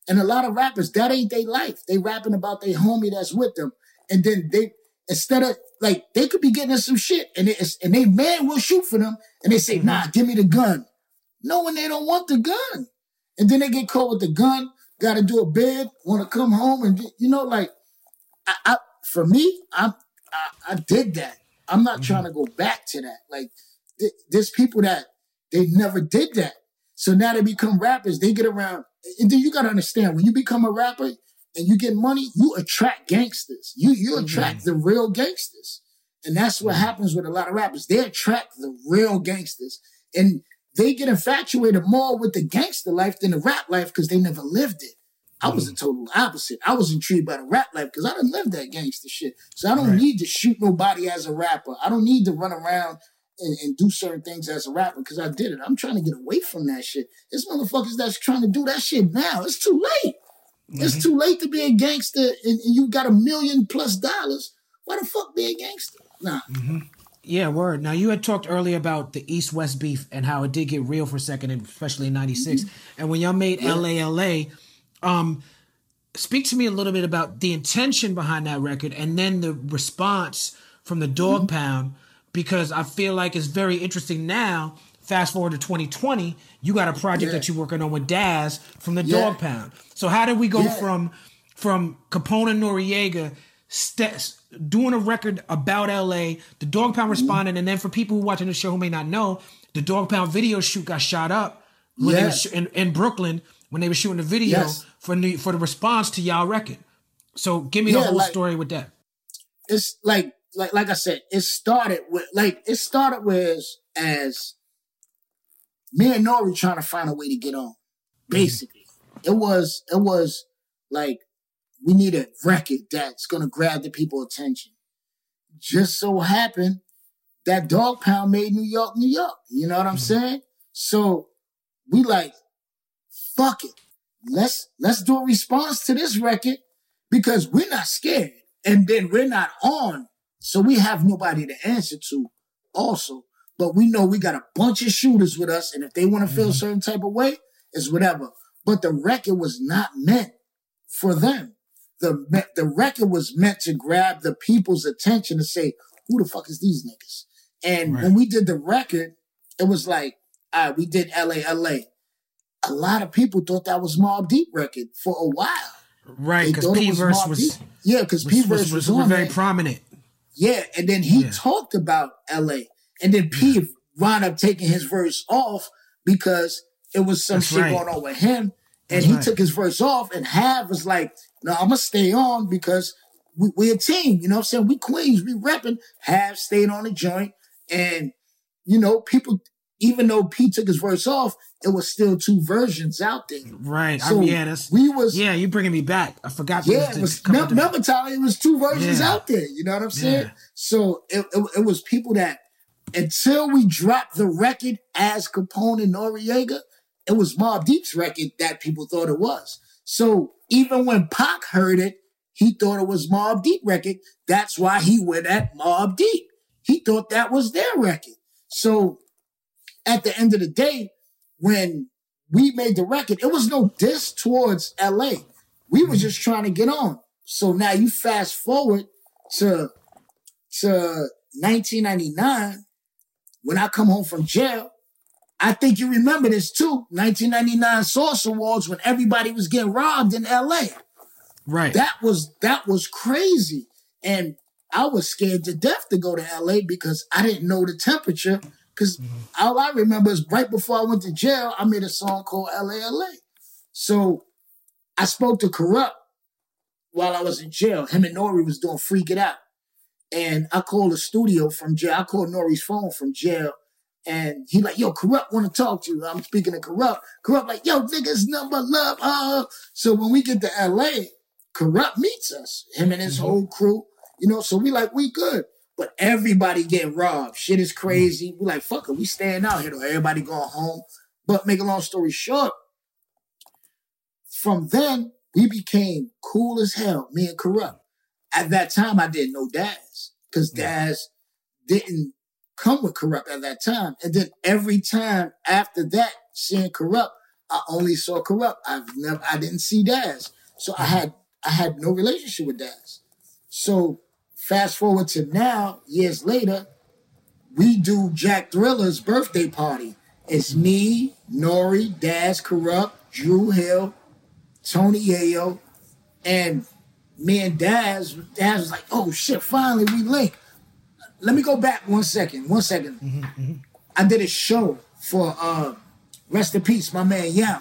And a lot of rappers that ain't their life. They rapping about their homie that's with them, and then they instead of like they could be getting in some shit, and they, and they man will shoot for them, and they say, mm-hmm. "Nah, give me the gun." No, when they don't want the gun. And then they get caught with the gun, got to do a bid, want to come home, and you know, like I, I for me, I, I I did that. I'm not trying to mm-hmm. go back to that. Like th- there's people that they never did that. So now they become rappers. They get around, and then you gotta understand when you become a rapper and you get money, you attract gangsters. You you mm-hmm. attract the real gangsters, and that's what mm-hmm. happens with a lot of rappers. They attract the real gangsters, and they get infatuated more with the gangster life than the rap life because they never lived it. I was the mm-hmm. total opposite. I was intrigued by the rap life because I didn't live that gangster shit. So I don't need to shoot nobody as a rapper. I don't need to run around and, and do certain things as a rapper because I did it. I'm trying to get away from that shit. There's motherfuckers that's trying to do that shit now. It's too late. It's mm-hmm. too late to be a gangster and, and you got a million plus dollars. Why the fuck be a gangster? Nah. Mm-hmm. Yeah, word. Now you had talked earlier about the East West beef and how it did get real for a second, especially in '96. Mm-hmm. And when y'all made LA LA, um, speak to me a little bit about the intention behind that record, and then the response from the Dogg Pound, because I feel like it's very interesting now. Fast forward to 2020, you got a project Yeah. that you're working on with Daz from the Yeah. Dogg Pound. So how did we go Yeah. from from Capone and Noreaga st- doing a record about LA, the Dogg Pound Mm-hmm. responding, and then for people who watching the show who may not know, the Dogg Pound video shoot got shot up when they sh- in, in Brooklyn when they were shooting the video Yes. for the, for the response to y'all record. So give me the whole like- story with that. it's like like like I said, it started with like it started with as me and Nori trying to find a way to get on. Mm-hmm. Basically, it was it was like we need a record that's gonna grab the people attention. Just so happened that Dogg Pound made New York, New York. You know what I'm mm-hmm. saying? So we like, fuck it. Let's let's do a response to this record because we're not scared. And then we're not on. So we have nobody to answer to also. But we know we got a bunch of shooters with us. And if they want to feel a mm-hmm. certain type of way, it's whatever. But the record was not meant for them. The, the record was meant to grab the people's attention to say, who the fuck is these niggas? And when we did the record, it was like, all right, we did LA, LA. A lot of people thought that was Mobb Deep record for a while. Right, because P verse Mobb was, yeah, because P was, verse was, was, was, very prominent. Yeah, and then he Yeah. talked about L.A. and then P wound up taking his verse off because it was some That's shit right. going on with him, and That's he right. took his verse off, and Hav was like, "No, I'm gonna stay on because we, we a team. You know what I'm saying? We Queens, we repping." Hav stayed on the joint, and you know, people. Even though P took his verse off, it was still two versions out there. Right. So yeah, that's we was yeah. You bringing me back. I forgot. yeah, it was remember, remember Tyler, it was two versions Yeah. out there. You know what I'm saying? Yeah. So it, it, it was people that until we dropped the record as Capone and Noreaga, it was Mobb Deep's record that people thought it was. So even when Pac heard it, he thought it was Mobb Deep record. That's why he went at Mob Deep. He thought that was their record. So at the end of the day, when we made the record, it was no diss towards LA. We were mm-hmm. just trying to get on. So now you fast forward to to 1999 when I come home from jail. I think you remember this too. 1999 Source Awards when everybody was getting robbed in LA. right. That was that was crazy. And I was scared to death to go to LA because I didn't know the temperature. Because all I remember is right before I went to jail, I made a song called LA LA. So I spoke to Kurupt while I was in jail. Him and Nori was doing Freak It Out. And I called the studio from jail. I called Nori's phone from jail. And he like, yo, Kurupt want to talk to you. I'm speaking to Kurupt. Kurupt like, yo, niggas number love. Uh. So when we get to LA, Corrupt meets us, him and his whole crew. You know, so we like, we good. But everybody getting robbed. Shit is mm. crazy. We like, fuck it, we staying out here though. Everybody going home. But make a long story short, from then we became cool as hell, me and Kurupt. At that time, I didn't know Daz because Daz didn't come with Kurupt at that time. And then every time after that, seeing Kurupt, I only saw Kurupt. I've never, I didn't see Daz, so I mm. had, I had no relationship with Daz. So fast forward to now, years later, we do Jack Thriller's birthday party. It's me, Nori, Daz Kurupt, Drew Hill, Tony Yayo, and me and Daz, Daz was like, oh shit, finally we link. Let me go back one second, one second. I did a show for uh rest in peace, my man Yam.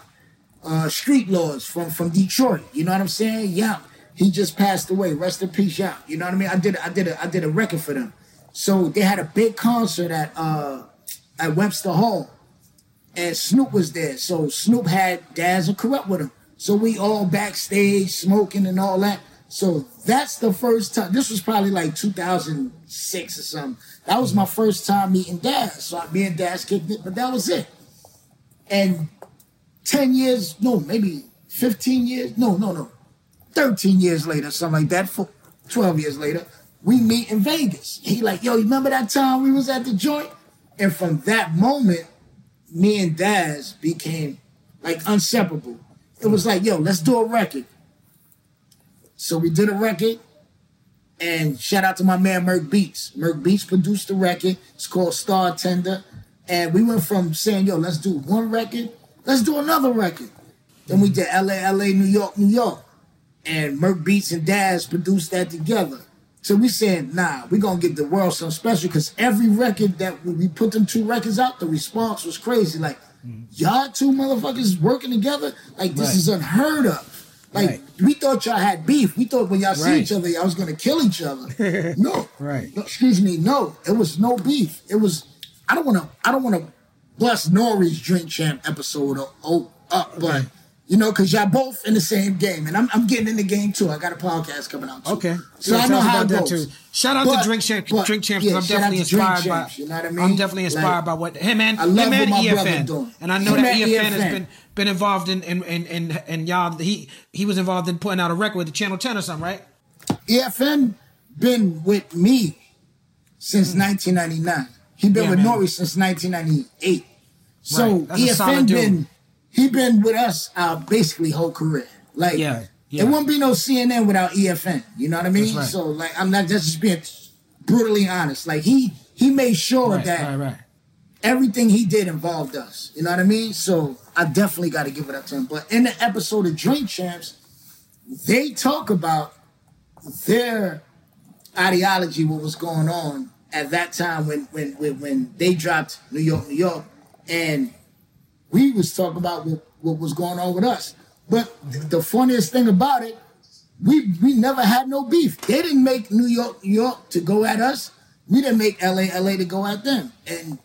Uh Street Laws from from Detroit. You know what I'm saying? Yam. He just passed away. Rest in peace, y'all. You know what I mean? I did I did a I did a record for them. So they had a big concert at uh at Webster Hall. And Snoop was there. So Snoop had Daz and Kurupt with him. So we all backstage smoking and all that. So that's the first time. This was probably like 2006 or something. That was my first time meeting Daz. So me and Daz kicked it, but that was it. And 10 years, no, maybe 15 years, no, no, no, 13 years later, something like that, for 12 years later, we meet in Vegas. He like, yo, you remember that time we was at the joint? And from that moment, me and Daz became like inseparable. It was like, yo, let's do a record. So we did a record, and shout out to my man Merc Beats. Merc Beats produced the record. It's called Star Tender. And we went from saying, yo, let's do one record, let's do another record. Then we did LA, LA, New York, New York. And Merc Beats and Daz produced that together. So we said, nah, we gonna get the world something special because every record that we put them two records out, the response was crazy. Like, mm-hmm. y'all two motherfuckers working together, like this Right. is unheard of. Like Right. we thought y'all had beef. We thought when y'all see each other, y'all was gonna kill each other. no, Right. No, excuse me, no. It was no beef. It was. I don't want to. I don't want to bless Nori's Drink Champ episode o- o- up, but you know, because y'all both in the same game, and I'm, I'm getting in the game too. I got a podcast coming out. Too. Okay. so Yeah, I know how it goes. too. Shout out But- to Drink Champ, but, Drink Champs. yeah, I'm definitely inspired by. Champs, you know what I mean? I'm definitely inspired Like, by what him and I love him and what my EFN. doing. And I know Him that and EFN, has been been involved in and and and and y'all. He he was involved in putting out a record with the Channel Ten or something, right? EFN been with me since hmm. 1999. He been. Yeah, with man. Nori since 1998. So. That's EFN been he been with us our basically whole career. Like Yeah, yeah. it wouldn't be no CNN without EFN. You know what I mean? Right. So like I'm not just being brutally honest. Like he he made sure Right, that right, right. everything he did involved us. You know what I mean? So I definitely got to give it up to him. But in the episode of Drink Champs, they talk about their ideology, what was going on at that time when when when, when they dropped New York, New York, and we was talking about what, what was going on with us. But the funniest thing about it, we we never had no beef. They didn't make New York, New York to go at us. We didn't make LA, LA to go at them. And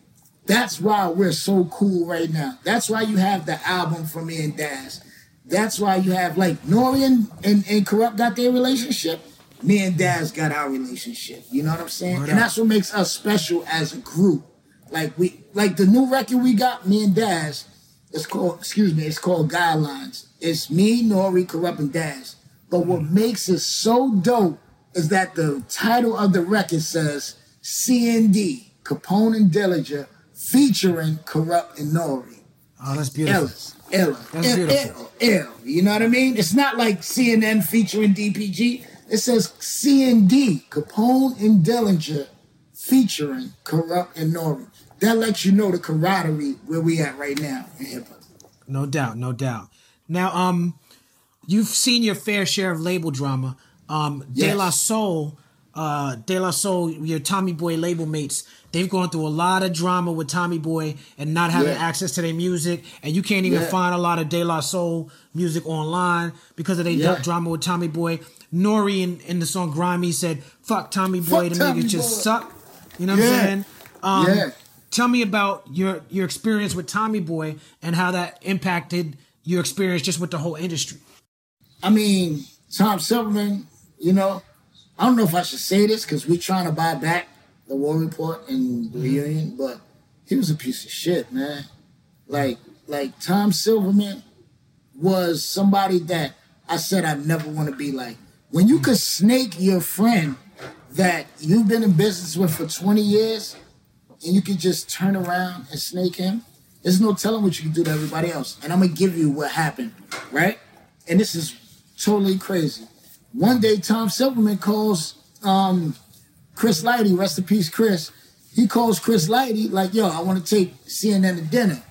that's why we're so cool right now. That's why you have the album from me and Daz. That's why you have like Nori and, and, and Kurupt got their relationship. Me and Daz got our relationship. You know what I'm saying? Word and that's what makes us special as a group. Like we like the new record we got, me and Daz, it's called, excuse me, it's called Guidelines. It's me, Nori, Kurupt, and Daz. But what makes it so dope is that the title of the record says CND, Capone and Dillinger, featuring Kurupt and Nori. Oh, that's beautiful. Ellis. Ella. That's Ill, beautiful. Ill, Ill. You know what I mean? It's not like CNN featuring DPG. It says CND, Capone and Dillinger, featuring Kurupt and Nori. That lets you know the camaraderie where we at right now in hip hop. No doubt, no doubt. Now, um, you've seen your fair share of label drama. Um, De La Soul, uh, De La Soul, your Tommy Boy label mates, they've gone through a lot of drama with Tommy Boy and not having Yeah. access to their music, and you can't even Yeah. find a lot of De La Soul music online because of their Yeah. drama with Tommy Boy. Nori in, in the song Grimy said, "Fuck Tommy Boy, Fuck the niggas just suck." You know what. I'm saying? Um, Yeah. Tell me about your your experience with Tommy Boy and how that impacted your experience just with the whole industry. I mean, Tom Silverman, you know, I don't know if I should say this because we're trying to buy back the War Report and the mm-hmm. reunion, but he was a piece of shit, man. Like, like Tom Silverman was somebody that I said I'd never want to be like. When you mm-hmm. could snake your friend that you've been in business with for 20 years and you can just turn around and snake him, there's no telling what you can do to everybody else. And I'm gonna give you what happened, right? And this is totally crazy. One day, Tom Silverman calls um, Chris Lighty, rest in peace, Chris. He calls Chris Lighty, like, yo, I want to take CNN to dinner.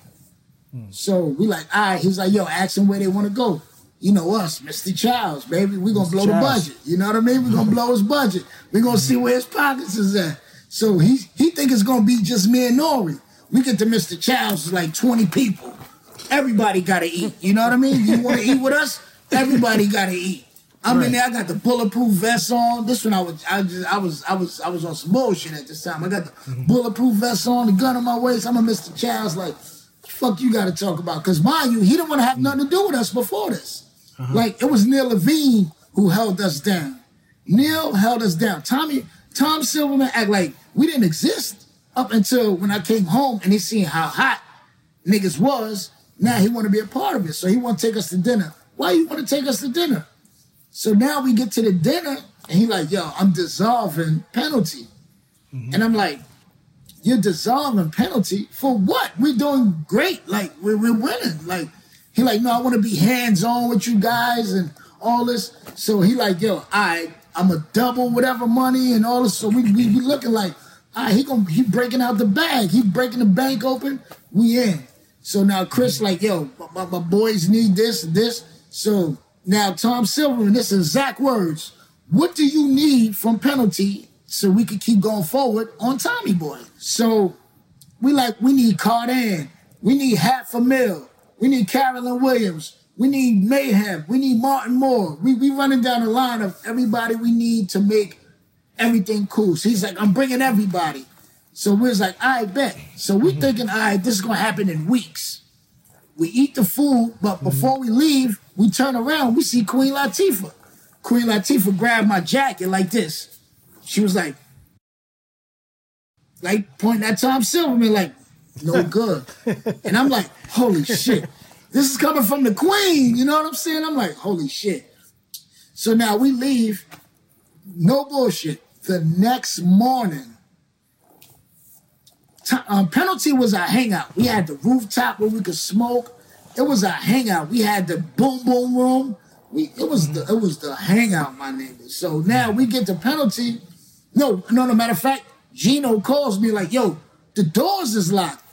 So we like, all right. He's like, yo, ask them where they want to go. you know us, Mr. Childs, baby. We're gonna Mr. blow the budget. You know what I mean? We're gonna blow his budget. We're gonna see where his pockets is at. So he he think it's gonna be just me and Nori. We get to Mr. Childs, like 20 people. Everybody gotta eat. You know what I mean? You wanna eat with us? Everybody gotta eat. I'm in there, I got the bulletproof vest on. This one I was I just I was I was I was on some bullshit at this time. I got the mm-hmm. bulletproof vest on, the gun on my waist. I'm a Mr. Childs like fuck you gotta talk about. Cause mind you, he didn't want to have nothing to do with us before this. Uh-huh. Like it was Neil Levine who held us down. Neil held us down. Tommy, Tom Silverman act like we didn't exist up until when I came home and he seen how hot niggas was. Now he want to be a part of it. So he want to take us to dinner. Why you want to take us to dinner? So now we get to the dinner and he like, yo, I'm dissolving penalty. Mm-hmm. And I'm like, you're dissolving penalty for what? We're doing great. Like we're, we're winning. Like he like, no, I want to be hands on with you guys and all this. So he like, yo, I I'm a double whatever money and all this. So we we, we looking like, all right, he gonna he breaking out the bag. He breaking the bank open. We in. So now Chris like, yo, my, my boys need this this. So now Tom Silverman, this is exact words. What do you need from penalty so we could keep going forward on Tommy Boy? So we like, we need Cardan. We need half a mil. We need Carolyn Williams. We need Mayhem. We need Martin Moore. We we running down the line of everybody we need to make everything cool. So he's like, I'm bringing everybody. So we was like, I bet. So we mm-hmm. thinking, all right, this is gonna happen in weeks. We eat the food, but mm-hmm. before we leave, we turn around, we see Queen Latifah. Queen Latifah grabbed my jacket like this. She was like, like pointing at Tom Silverman, like, no good. and I'm like, holy shit. This is coming from the queen. You know what I'm saying? I'm like, holy shit. So now we leave. No bullshit. The next morning, ti- um, penalty was our hangout. We had the rooftop where we could smoke. It was our hangout. We had the boom boom room. We it was the it was the hangout, my nigga. So now we get the penalty. No, no, no. Matter of fact, Gino calls me like, "Yo, the doors is locked."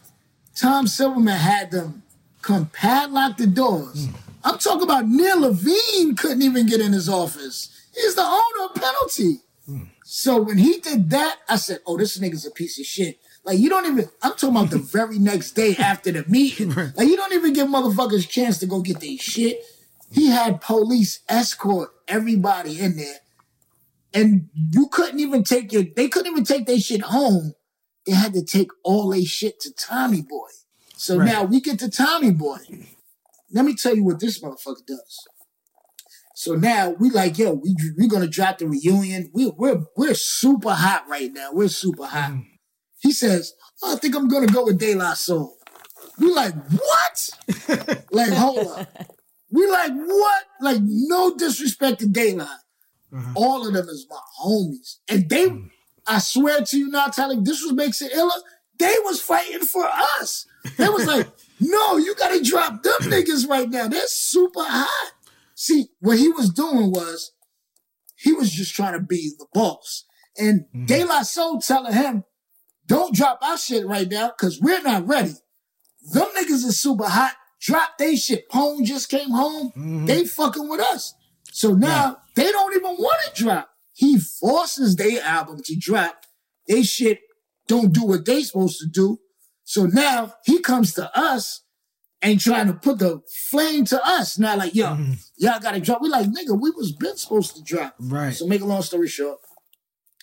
Tom Silverman had them come padlock the doors. Hmm. I'm talking about Neil Levine couldn't even get in his office. He's the owner of penalty. Hmm. So when he did that, I said, "Oh, this nigga's a piece of shit." Like you don't even. I'm talking about the very next day after the meeting. Like you don't even give motherfuckers a chance to go get their shit. He had police escort everybody in there, and you couldn't even take your. They couldn't even take their shit home. They had to take all their shit to Tommy Boy. So Right. now we get to Tommy Boy. Let me tell you what this motherfucker does. So now we like, yo, we we gonna drop the reunion. We we're we're super hot right now. We're super hot. Mm-hmm. He says, oh, I think I'm gonna go with De La Soul. We like, what? like, hold up. We like, what? Like, no disrespect to De La. Uh-huh. All of them is my homies. And they, mm-hmm. I swear to you now, Tyler, this was makes it iller. They was fighting for us. They was like, no, you gotta drop them niggas right now. They're super hot. See, what he was doing was he was just trying to be the boss. And mm-hmm. De La Soul telling him, don't drop our shit right now, because we're not ready. Them niggas is super hot. Drop they shit. Pone just came home. Mm-hmm. They fucking with us. So now they don't even want to drop. He forces their album to drop. They shit don't do what they supposed to do. So now he comes to us and trying to put the flame to us. Now like, yo, mm-hmm. y'all gotta drop. We like, nigga, we was been supposed to drop. Right. So make a long story short,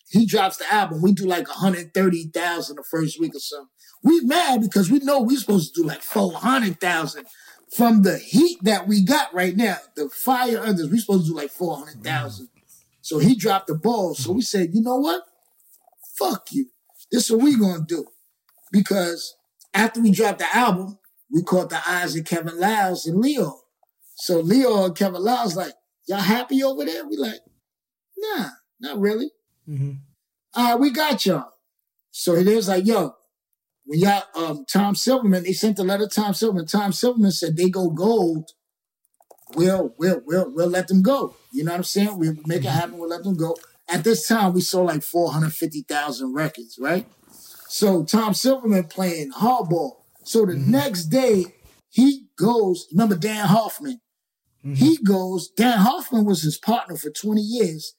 he drops the album. We do like 130,000 the first week or something. We mad because we know we supposed to do like 400,000 from the heat that we got right now. The fire others, we supposed to do like 400,000. So he dropped the ball. So we said, you know what? Fuck you. This is what we gonna do. Because after we dropped the album, we caught the eyes of Kevin Liles and Lyor. So Lyor and Kevin Liles like, y'all happy over there? We like, nah, not really. All right, we got y'all. So it is like, yo, when y'all, um, Tom Silverman, they sent the letter to Tom Silverman. Tom Silverman said they go gold. We'll, we'll, we'll, we'll let them go. You know what I'm saying? We'll make it happen. We'll let them go. At this time, we sold like 450,000 records, right? So Tom Silverman playing hardball. So the mm-hmm. next day, he goes, remember Dan Hoffman? Mm-hmm. He goes, Dan Hoffman was his partner for 20 years.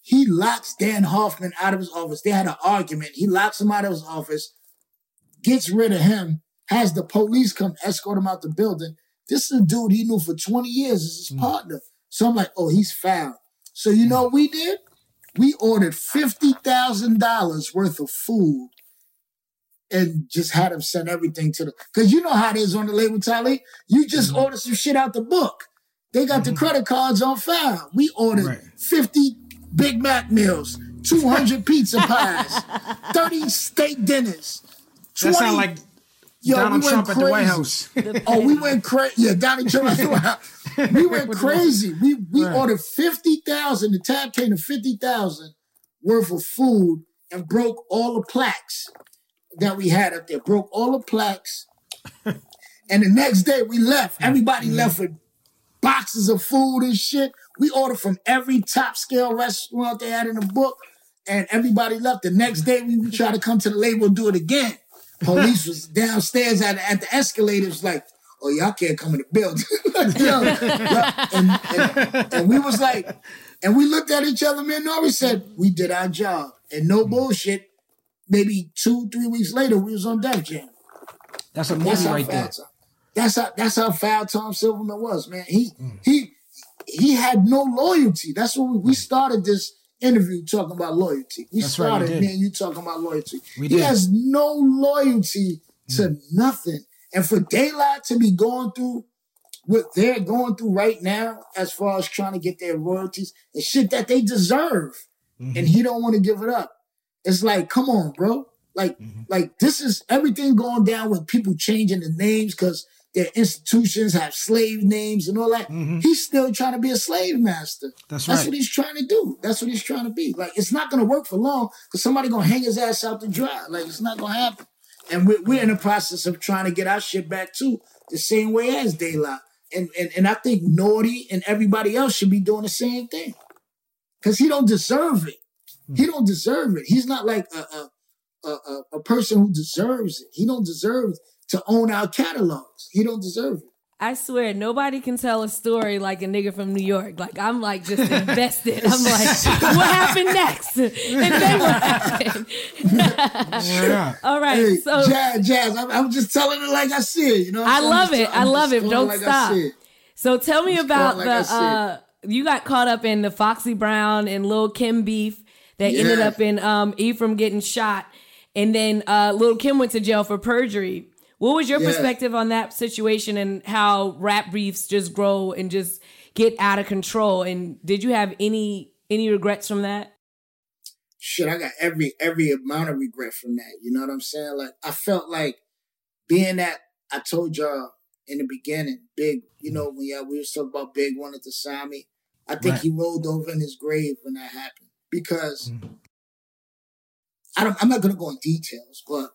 He locks Dan Hoffman out of his office. They had an argument. He locks him out of his office, gets rid of him, has the police come escort him out the building. This is a dude he knew for 20 years as his mm. partner. So I'm like, oh, he's foul. So you mm. know what we did? We ordered $50,000 worth of food and just had him send everything to the, cause you know how it is on the label, Tally. You just mm-hmm. order some shit out the book. They got the mm-hmm. credit cards on file. We ordered Right. 50 Big Mac meals, 200 pizza pies, 30 steak dinners. That sound like Yo, Donald we Trump went at the White crazy. House. Oh, we went crazy. Yeah, Donald Trump. at the White House. we went With the- crazy. We we Right. ordered fifty thousand. The tab came to fifty thousand worth of food and broke all the plaques that we had up there. Broke all the plaques. and the next day we left. Everybody Mm-hmm. left with boxes of food and shit. We ordered from every top scale restaurant they had in the book, and everybody left. The next day we would try to come to the label and do it again. Police was downstairs at, at the escalators, like, "Oh, y'all can't come in the building." Yo, and, and, and we was like, and we looked at each other, man. No, we said we did our job, and no bullshit. Maybe two, three weeks later, we was on Def Jam. That's a That's movie how right there. Tom, that's how that's how foul Tom Silverman was, man. He Mm. he he had no loyalty. That's what we, we started this interview talking about loyalty. We That's right, we started did. you talking about loyalty. We he did. Mm. has no loyalty to nothing. And for Daylight to be going through what they're going through right now, as far as trying to get their royalties and shit that they deserve, Mm-hmm. and he don't want to give it up. It's like, come on, bro. Like, Mm-hmm. like this is everything going down with people changing the names because their institutions have slave names and all that. He's still trying to be a slave master. Mm-hmm. That's That's right. what he's trying to do. That's what he's trying to be. Like, it's not gonna work for long because somebody gonna hang his ass out to dry. Like, it's not gonna happen. And we're, we're in the process of trying to get our shit back too, the same way as Daylight. And and and I think Naughty and everybody else should be doing the same thing. Cause he don't deserve it. He don't deserve it. He's not like a a, a, a, a person who deserves it. He don't deserve to own our catalogs. He don't deserve it. I swear, nobody can tell a story like a nigga from New York. Like I'm like just invested. I'm like, what happened next? And then what happened? Yeah. All right, Hey, so Jazz, Jazz, I'm, I'm just telling it like I see it. You know, I love saying? it. I'm I love it. Don't like stop. it. So tell me Just about like the uh you got caught up in the Foxy Brown and Lil Kim beef that ended up in um Efrain getting shot and then uh Lil Kim went to jail for perjury. What was your Yeah. perspective on that situation and how rap beefs just grow and just get out of control and did you have any any regrets from that? shit, I got every every amount of regret from that. You know what I'm saying? Like I felt like being that I told y'all in the beginning, Big, you know, when y'all we was talking about Big wanted to sign me. I think Right. he rolled over in his grave when that happened. Because mm-hmm. I don't I'm not gonna go in details, but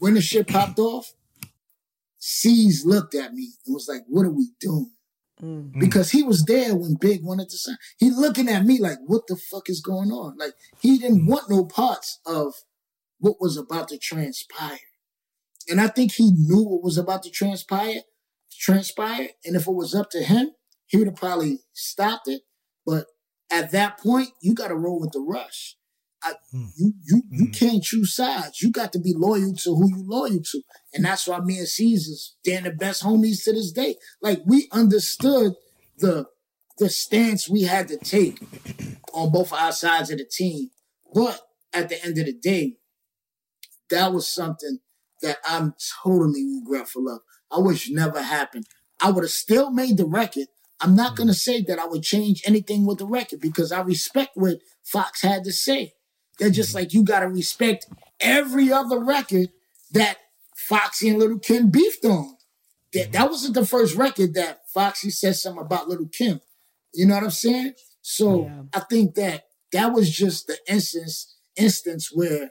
when the shit popped off, Cease looked at me and was like, What are we doing? Mm. because he was there when Big wanted to sign. He looking at me like, what the fuck is going on? Like he didn't want no parts of what was about to transpire. And I think he knew what was about to transpire, transpire. And if it was up to him, he would have probably stopped it. But at that point, you got to roll with the rush. I, hmm. you you you hmm. can't choose sides. You got to be loyal to who you loyal to, and that's why me and Caesar's they're the best homies to this day. Like we understood the the stance we had to take on both our sides of the team, but at the end of the day, that was something that I'm totally regretful of. I wish never happened. I would have still made the record. I'm not gonna mm. say that I would change anything with the record because I respect what Fox had to say. They're just mm. like you gotta respect every other record that Foxy and Little Kim beefed on. That mm. that wasn't the first record that Foxy said something about Little Kim. You know what I'm saying? So Yeah. I think that that was just the instance instance where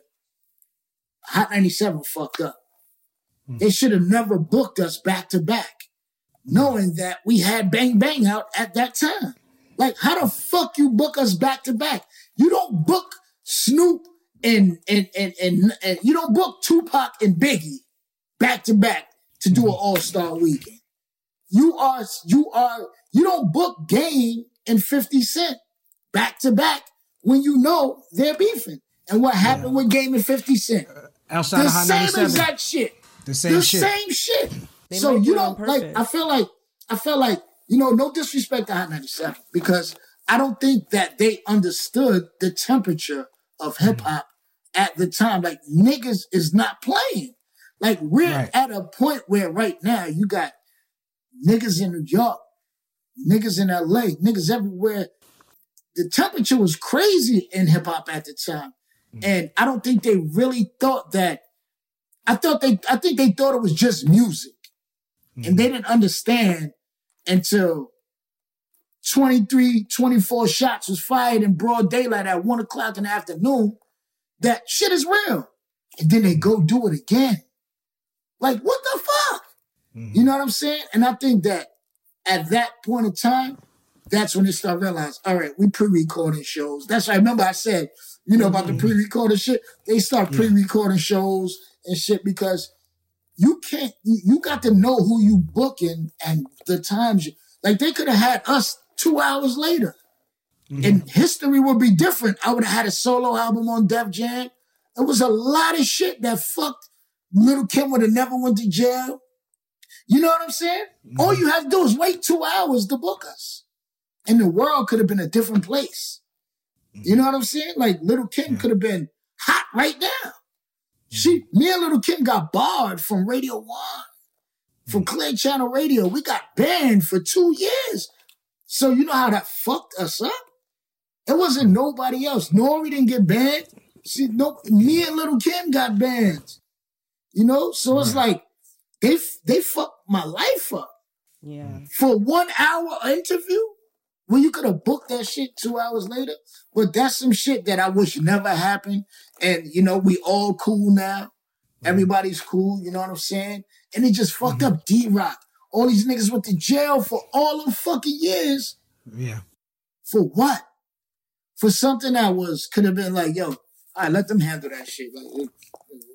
Hot 97 fucked up. They should have never booked us back to back, knowing that we had Bang Bang out at that time. Like, how the fuck you book us back to back? You don't book Snoop and and and and, and you don't book Tupac and Biggie back to back to do an mm-hmm. All Star weekend. you are you are you don't book Game and 50 Cent back to back when you know they're beefing. And what happened with Game and 50 Cent? Outside The same exact shit. The same the shit. same shit. They so you don't like. I feel like I feel like you know, no disrespect to Hot 97 because I don't think that they understood the temperature of hip hop at the time. Like niggas is not playing. Like we're Right. at a point where right now you got niggas in New York, niggas in LA, niggas everywhere. The temperature was crazy in hip hop at the time. And I don't think they really thought that. I thought they, I think they thought it was just music. And they didn't understand until 23, 24 shots was fired in broad daylight at one o'clock in the afternoon that shit is real. And then they go do it again. Like, what the fuck? Mm-hmm. You know what I'm saying? And I think that at that point in time, that's when they start realizing, all right, we pre-recording shows. That's why I remember I said, you know, about the mm-hmm. pre-recording shit. They start pre-recording shows and shit because you can't, you, you got to know who you booking and the times you, like they could have had us two hours later. Mm-hmm. And history would be different. I would have had a solo album on Def Jam. it was a lot of shit that fucked Little Kim would have never went to jail. You know what I'm saying? Mm-hmm. All you have to do is wait two hours to book us. And the world could have been a different place. You mm-hmm. know what I'm saying? Like Little Kim could have been hot right now. She, me and Little Kim got barred from Radio One, from mm. Clear Channel Radio. We got banned for two years. So you know how that fucked us up? It wasn't mm. nobody else. Nori didn't get banned. See, no, me and Little Kim got banned. You know, so it's like they they fucked my life up Yeah. for one hour interview when you could have booked that shit two hours later. But that's some shit that I wish never happened. And you know, we all cool now. Mm-hmm. Everybody's cool. You know what I'm saying? And it just fucked mm-hmm. up D-Roc. All these niggas went to jail for all them fucking years. Yeah. For what? For something that was could have been like, yo, all right, let them handle that shit. Like it,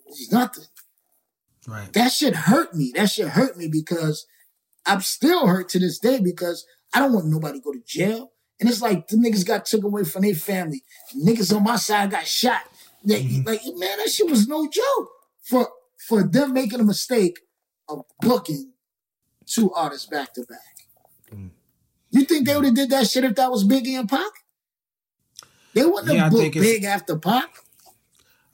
it's nothing. Right. That shit hurt me. That shit hurt me because I'm still hurt to this day because I don't want nobody to go to jail. And it's like the niggas got took away from their family. Niggas on my side got shot. They, mm-hmm. Like man, that shit was no joke for for them making a mistake of booking two artists back to back. Mm. You think they would have did that shit if that was Biggie and Pac? They wouldn't Yeah, have booked Big after Pac.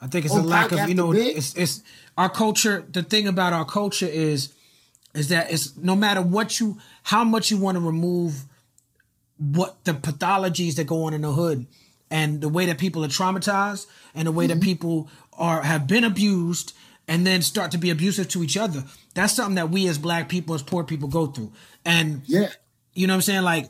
I think it's Or a lack Pac of you know it's it's our culture. The thing about our culture is is that it's no matter what you how much you want to remove what the pathologies that go on in the hood and the way that people are traumatized and the way Mm-hmm. that people are have been abused and then start to be abusive to each other. That's something that we as black people as poor people go through. And Yeah. you know what I'm saying? Like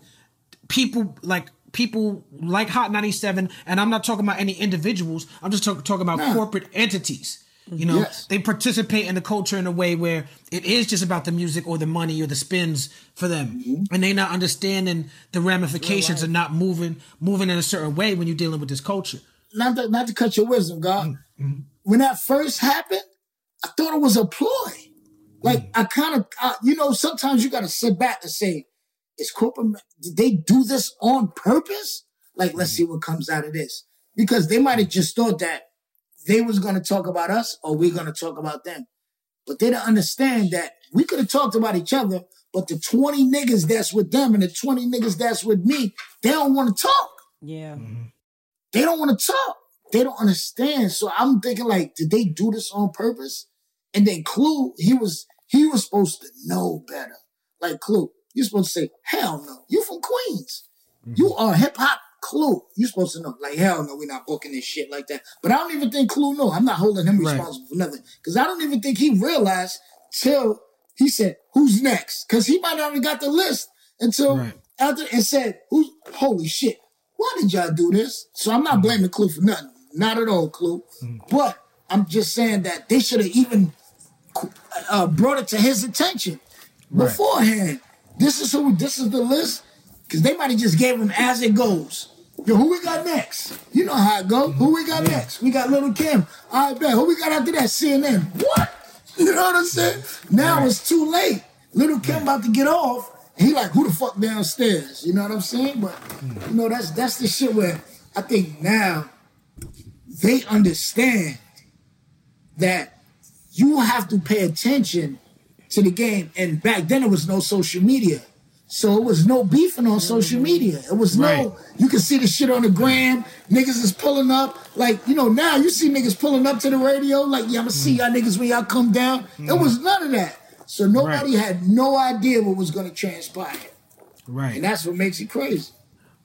people like people like Hot 97, and I'm not talking about any individuals. I'm just talk, talking about corporate entities. You know, Yes. they participate in the culture in a way where it is just about the music or the money or the spins for them, Mm-hmm. and they not understanding the ramifications of not moving moving in a certain way when you're dealing with this culture. not to, not to cut your wisdom, God. Mm-hmm. When that first happened, I thought it was a ploy. Like Mm. I kind of, you know, sometimes you got to sit back and say, "Is corporate? Did they do this on purpose? Like, let's see what comes out of this." Because they might have just thought that they was going to talk about us or we're going to talk about them, but they don't understand that we could have talked about each other, but the twenty niggas that's with them and the twenty niggas that's with me, they don't want to talk Yeah. Mm-hmm. they don't want to talk. They don't understand. So I'm thinking like, did they do this on purpose? And then Clue, he was he was supposed to know better. Like Clue, you're supposed to say, hell no. You from Queens. You mm-hmm. are hip hop Clue. You're supposed to know. Like, hell no, we're not booking this shit like that. But I don't even think Clue know. I'm not holding him Right. responsible for nothing. Because I don't even think he realized till he said, who's next? Because he might not have got the list until Right. after and said, who's holy shit. Why did y'all do this? So I'm not blaming Clue for nothing. Not at all, Clue. But I'm just saying that they should have even uh, brought it to his attention Right. beforehand. This is who. This is the list. Because they might have just gave him as it goes. Yo, who we got next? You know how it go. Who we got next? We got Little Kim. I bet. Who we got after that? CNN. What? You know what I'm saying? Now Right. it's too late. Little Kim about to get off. He like, who the fuck downstairs? You know what I'm saying? But you know, that's that's the shit where I think now they understand that you have to pay attention to the game. And back then it was no social media. So it was no beefing on social media. It was Right. no, you can see the shit on the gram. Niggas is pulling up. Like, you know, now you see niggas pulling up to the radio. Like, yeah, I'm gonna see y'all niggas when y'all come down. It was none of that. So nobody Right. had no idea what was gonna transpire. Right. And that's what makes it crazy.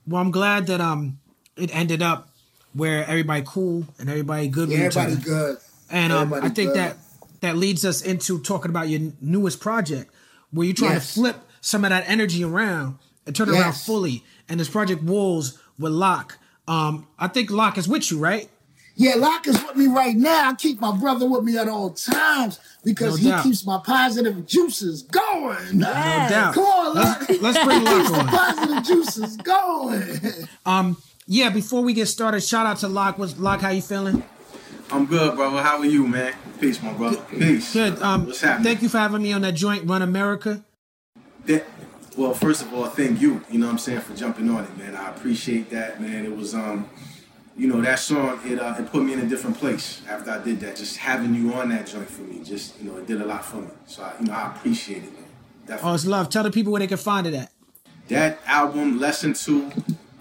Well, I'm glad that um it ended up where everybody cool and everybody good Yeah, with each everybody other. good. And um, I think good. that that leads us into talking about your newest project, where you're trying Yes. to flip some of that energy around and turn it around fully. And this project Wolves with Locke. Um, I think Locke is with you, right? Yeah, Locke is with me right now. I keep my brother with me at all times because No he doubt. keeps my positive juices going. No doubt. Come on, Locke. Let's, let's bring Keeps Locke the on. positive juices going. Um, yeah. Before we get started, shout out to Locke. What's Locke? How you feeling? I'm good, brother. How are you, man? Peace, my brother. Peace. Good. Um, What's happening? thank you for having me on that joint Run America. That- well, first of all, thank you. You know what I'm saying for jumping on it, man. I appreciate that, man. It was um, you know, that song it uh, it put me in a different place after I did that. Just having you on that joint for me, just you know, it did a lot for me. So I, you know, I appreciate it, man. Definitely. Oh, it's love. Tell the people where they can find it at. That album, Lesson Two,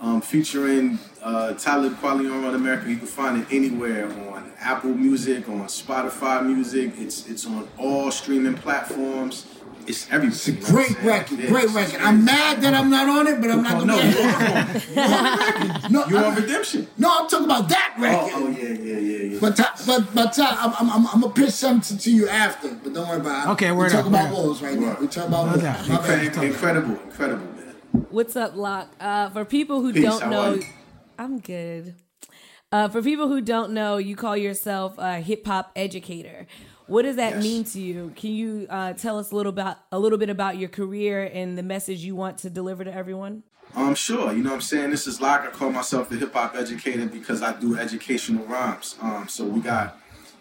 um, featuring uh, Talib Kweli on America. You can find it anywhere on Apple Music, on Spotify Music. It's it's on all streaming platforms. It's everywhere. It's a you know great record, It great record. I'm mad that I'm not on it, but I'm not Oh, gonna no, get you it. are No, you I- on Redemption. no, I'm talking about that Oh, record. oh yeah, yeah, yeah, yeah. But Ta- but but Ta, I'm, I'm, I'm, I'm gonna pitch something to you after. But don't worry about it. Okay, we're talking about word up. wolves right now. Word. We talk about No wolves. doubt. My bad. Incre- incredible, incredible, man. What's up, Locke? Uh, for people who Peace, don't know. I'm good. Uh, for people who don't know, you call yourself a hip hop educator. What does that Yes. mean to you? Can you uh, tell us a little about a little bit about your career and the message you want to deliver to everyone? Um, sure. You know what I'm saying? This is like I call myself the hip hop educator because I do educational rhymes. Um, so we got,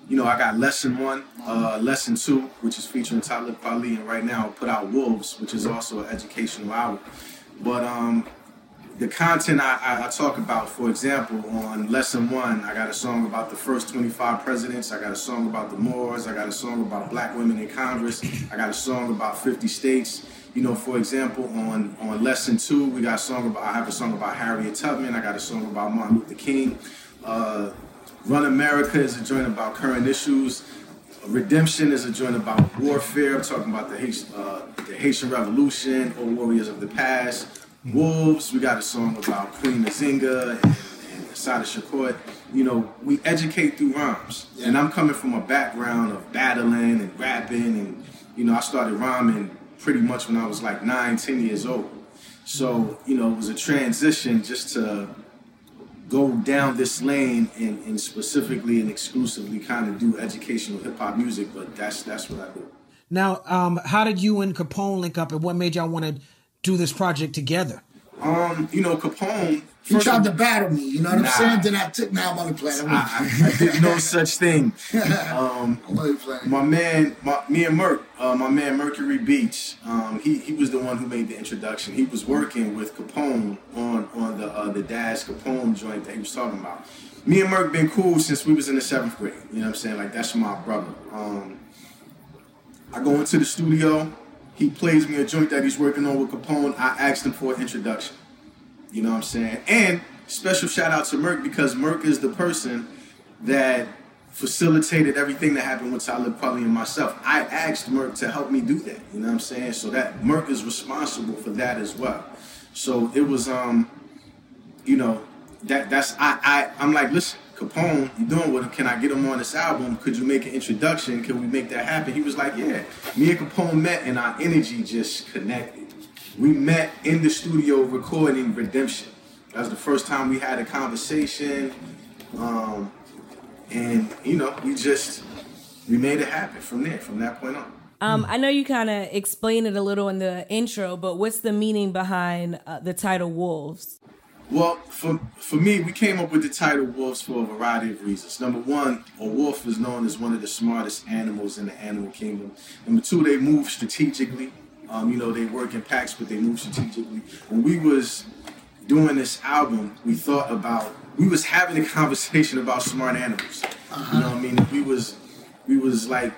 you know, I got lesson one, uh, lesson two, which is featuring Talib Kweli, and right now I put out Wolves, which is also an educational album. But um, the content I, I, I talk about, for example, on lesson one, I got a song about the first 25 presidents. I got a song about the Moors. I got a song about black women in Congress. I got a song about 50 states. You know, for example, on on lesson two, we got a song about. I have a song about Harriet Tubman. I got a song about Martin Luther King. Uh, Run America is a joint about current issues. Redemption is a joint about warfare. I'm talking about the Haitian, uh, the Haitian Revolution or warriors of the past. Wolves, we got a song about Queen Nzinga and, and Assata Shakur. You know, we educate through rhymes. And I'm coming from a background of battling and rapping. And, you know, I started rhyming pretty much when I was like nine, ten years old. So, you know, it was a transition just to go down this lane and, and specifically and exclusively kind of do educational hip hop music, but that's that's what I do. Now, um, how did you and Capone link up, and what made y'all want to do this project together? Um, you know, Capone. He tried of- to battle me. You know what I'm saying? Then I took. Now I'm only playing. I'm I, I, I did no such thing. Um, I'm only playing. my man, my, me and Merc, uh, my man Mercury Beach, um, he he was the one who made the introduction. He was working with Capone on on the uh, the Dash Capone joint that he was talking about. Me and Merc been cool since we was in the seventh grade. You know what I'm saying? Like that's my brother. Um, I go into the studio. He plays me a joint that he's working on with Capone. I asked him for an introduction. You know what I'm saying? And special shout out to Merc because Merc is the person that facilitated everything that happened with Talib Kweli and myself. I asked Merc to help me do that. You know what I'm saying? So that Merc is responsible for that as well. So it was um, you know, that that's I I I'm like, listen, Capone, you doing with him? Can I get him on this album? Could you make an introduction? Can we make that happen? He was like, yeah. Me and Capone met and our energy just connected. We met in the studio recording Redemption. That was the first time we had a conversation. Um, and you know, we just we made it happen from there, from that point on. Um, I know you kind of explained it a little in the intro, but what's the meaning behind uh, the title Wolves? Well, for for me, we came up with the title wolves for a variety of reasons. Number one, a wolf is known as one of the smartest animals in the animal kingdom. Number two, they move strategically. Um, you know, they work in packs, but they move strategically. When we was doing this album, we thought about we was having a conversation about smart animals. You know what I mean? We was we was like,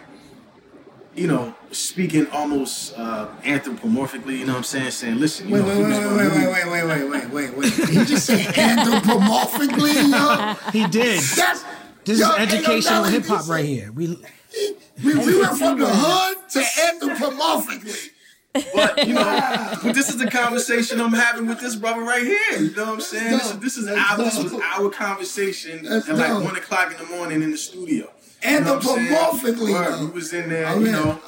you know, speaking almost uh, anthropomorphically. You know what I'm saying? Saying, listen, you Wait, know, wait, we wait, wait, wait, wait, wait, wait, wait, wait, wait. Did he just say anthropomorphically, yo? He did. That's This yo, is educational hip hop right here. We We, we went from the hood to anthropomorphically. But you know, but this is the conversation I'm having with this brother right here. You know what I'm saying? This is this is our this was our conversation at like one o'clock in the morning in the studio. You know what I'm saying? Anthropomorphically, Word. We was in there, you know,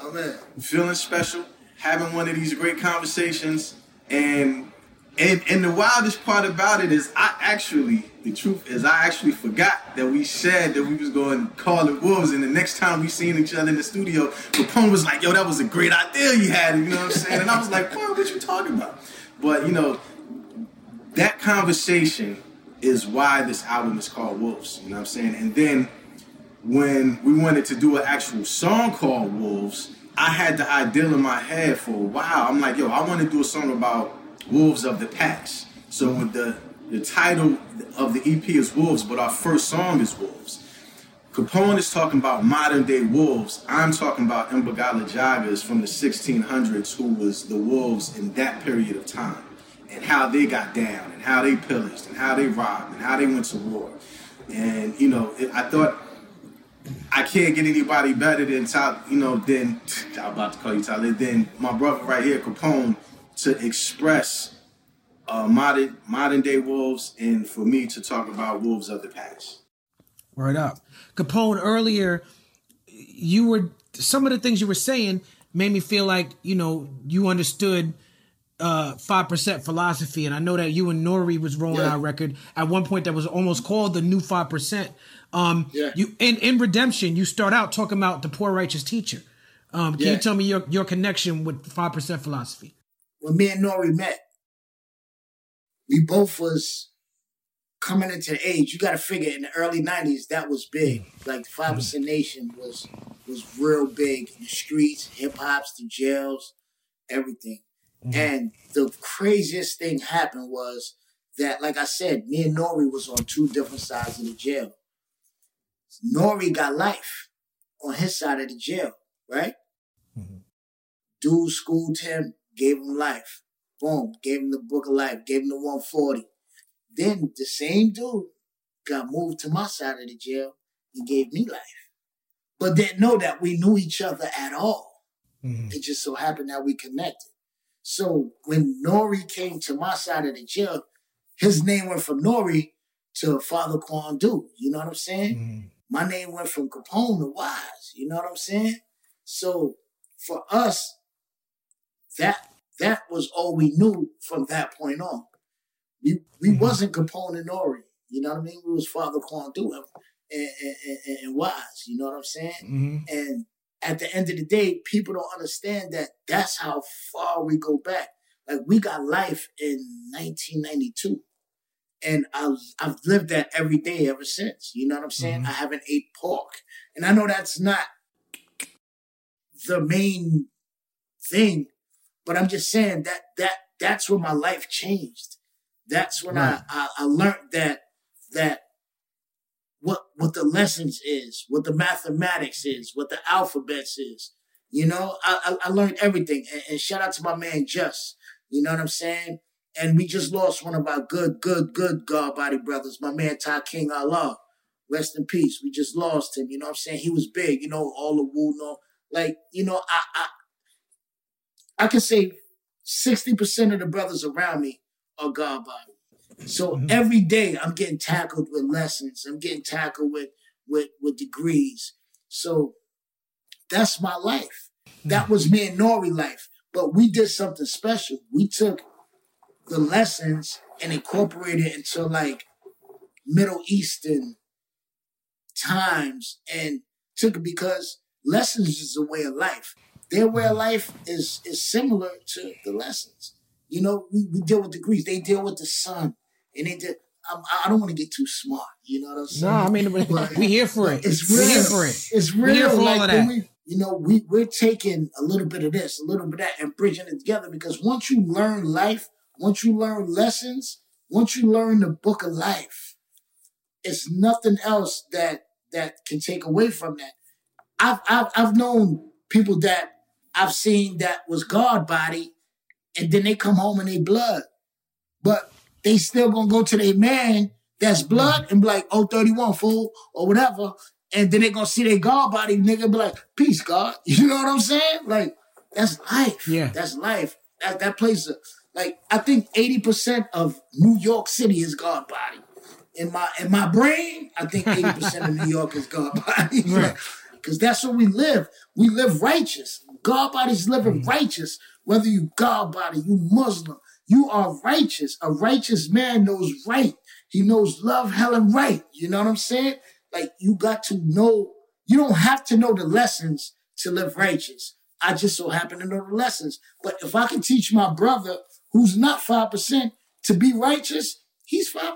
feeling special, having one of these great conversations, and and and the wildest part about it is I actually the truth is I actually forgot that we said that we was going to call it wolves, and the next time we seen each other in the studio, Capone was like, "Yo, that was a great idea you had," you know what I'm saying? And I was like, "What? What you talking about?" But you know, that conversation is why this album is called Wolves. You know what I'm saying? And then when we wanted to do an actual song called Wolves, I had the idea in my head for a while. I'm like, yo, I want to do a song about wolves of the past. So with the the title of the EP is Wolves, but our first song is Wolves. Capone is talking about modern day wolves. I'm talking about Imbangala Jagas from the 1600s, who was the wolves in that period of time, and how they got down, and how they pillaged, and how they robbed, and how they went to war. And you know, it, I thought I can't get anybody better than Tyler, you know, than I'm about to call you Tyler, than my brother right here, Capone, to express uh, modern modern day wolves, and for me to talk about wolves of the past. Right up. Capone, earlier, you were some of the things you were saying made me feel like, you know, you understood uh 5% philosophy. And I know that you and Nori was rolling Yeah. our record at one point that was almost called the new 5%. Um Yeah. you in, in Redemption, you start out talking about the poor righteous teacher. Um, can Yeah. you tell me your, your connection with 5% philosophy? when me and Nori met, we both was coming into the age. You got to figure in the early '90s that was big. Like Five Percent Nation was was real big in the streets, hip hops, the jails, everything. And the craziest thing happened was that, like I said, me and Nori was on two different sides of the jail. Nori got life on his side of the jail, right? Mm-hmm. Dude schooled him, gave him life. Boom, gave him the book of life, gave him the 140. Then the same dude got moved to my side of the jail and gave me life. But didn't know that we knew each other at all. Mm-hmm. It just so happened that we connected. So when Nori came to my side of the jail, his name went from Nori to Father Kwandu. You know what I'm saying? Mm-hmm. My name went from Capone to Wise. You know what I'm saying? So for us, that that was all we knew from that point on. We we mm-hmm. wasn't Capone and Nori. You know what I mean? We was Father Kwandu and, and, and, and, and Wise. You know what I'm saying? Mm-hmm. And at the end of the day, people don't understand that that's how far we go back. Like we got life in 1992. And I've, I've lived that every day ever since. You know what I'm saying? Mm-hmm. I haven't ate pork. And I know that's not the main thing, but I'm just saying that that that's when my life changed. That's when Right. I, I I learned that that what what the lessons is, what the mathematics is, what the alphabets is. You know, I I, I learned everything. And, and shout out to my man Just. You know what I'm saying? And we just lost one of our good, good, good God body brothers, my man Ty King Allah. Rest in peace. We just lost him. You know what I'm saying? He was big, you know, all the woo, no. Like, you know, I I I can say 60% of the brothers around me are God body. So mm-hmm. every day I'm getting tackled with lessons. I'm getting tackled with with with degrees. So that's my life. That mm-hmm. was me and Nori life. But we did something special. We took the lessons and incorporate it into like Middle Eastern times and took it because lessons is a way of life. Their way of mm-hmm. life is is similar to the lessons. You know, we, we deal with degrees. They deal with the sun, and they did. I'm, I don't want to get too smart. You know what I'm saying? No, I mean, But- we here for it. It's real. here for it. It's real. We here for all of that. we you know, we, we're taking a little bit of this, a little bit of that, and bridging it together because once you learn life, once you learn lessons, once you learn the book of life, it's nothing else that that can take away from that. I've I've, I've known people that I've seen that was God body, and then they come home and they blood, but they still gonna go to their man that's blood and be like, oh, 31 fool or whatever, and then they gonna see their God body, nigga, be like, peace, God. You know what I'm saying? Like that's life. Yeah. that's life. That that place. Like I think 80% of New York City is God body. In my in my brain, I think 80% of New York is God body. Right. Because that's where we live. We live righteous. God body's living mm. righteous. Whether you God body, you Muslim, you are righteous. A righteous man knows right. He knows love, hell, and right. You know what I'm saying? Like you got to know, you don't have to know the lessons to live righteous. I just so happen to know the lessons. But if I can teach my brother who's not 5% to be righteous, he's 5%.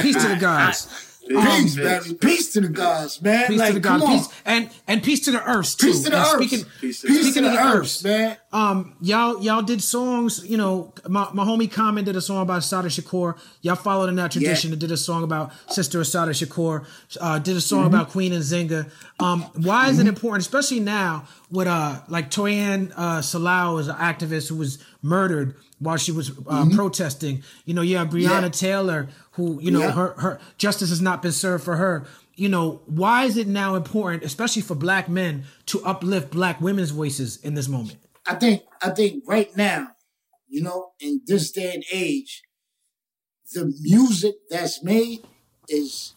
Peace to the gods. Peace, Um, baby. Peace to the gods, man. Peace like, to the gods. come on. Peace and and peace to the earth too. Peace to the And earth. Speaking, Peace to Peace to the of the earth, earth, man. um, y'all y'all did songs. You know, my, my homie Common did a song about Sada Shakur. Y'all followed in that tradition and did a song about Sister Sada Shakur. Uh, did a song Mm-hmm. about Queen Nzinga. Um, why is it important, especially now with uh like Toyin uh, Salau is an activist who was murdered while she was uh, protesting. You know, you have Breonna Mm-hmm. Yeah. Taylor who you know Yeah. her her justice has not been served for her. You know, why is it now important, especially for black men, to uplift black women's voices in this moment? I think I think right now, you know, in this day and age, the music that's made is,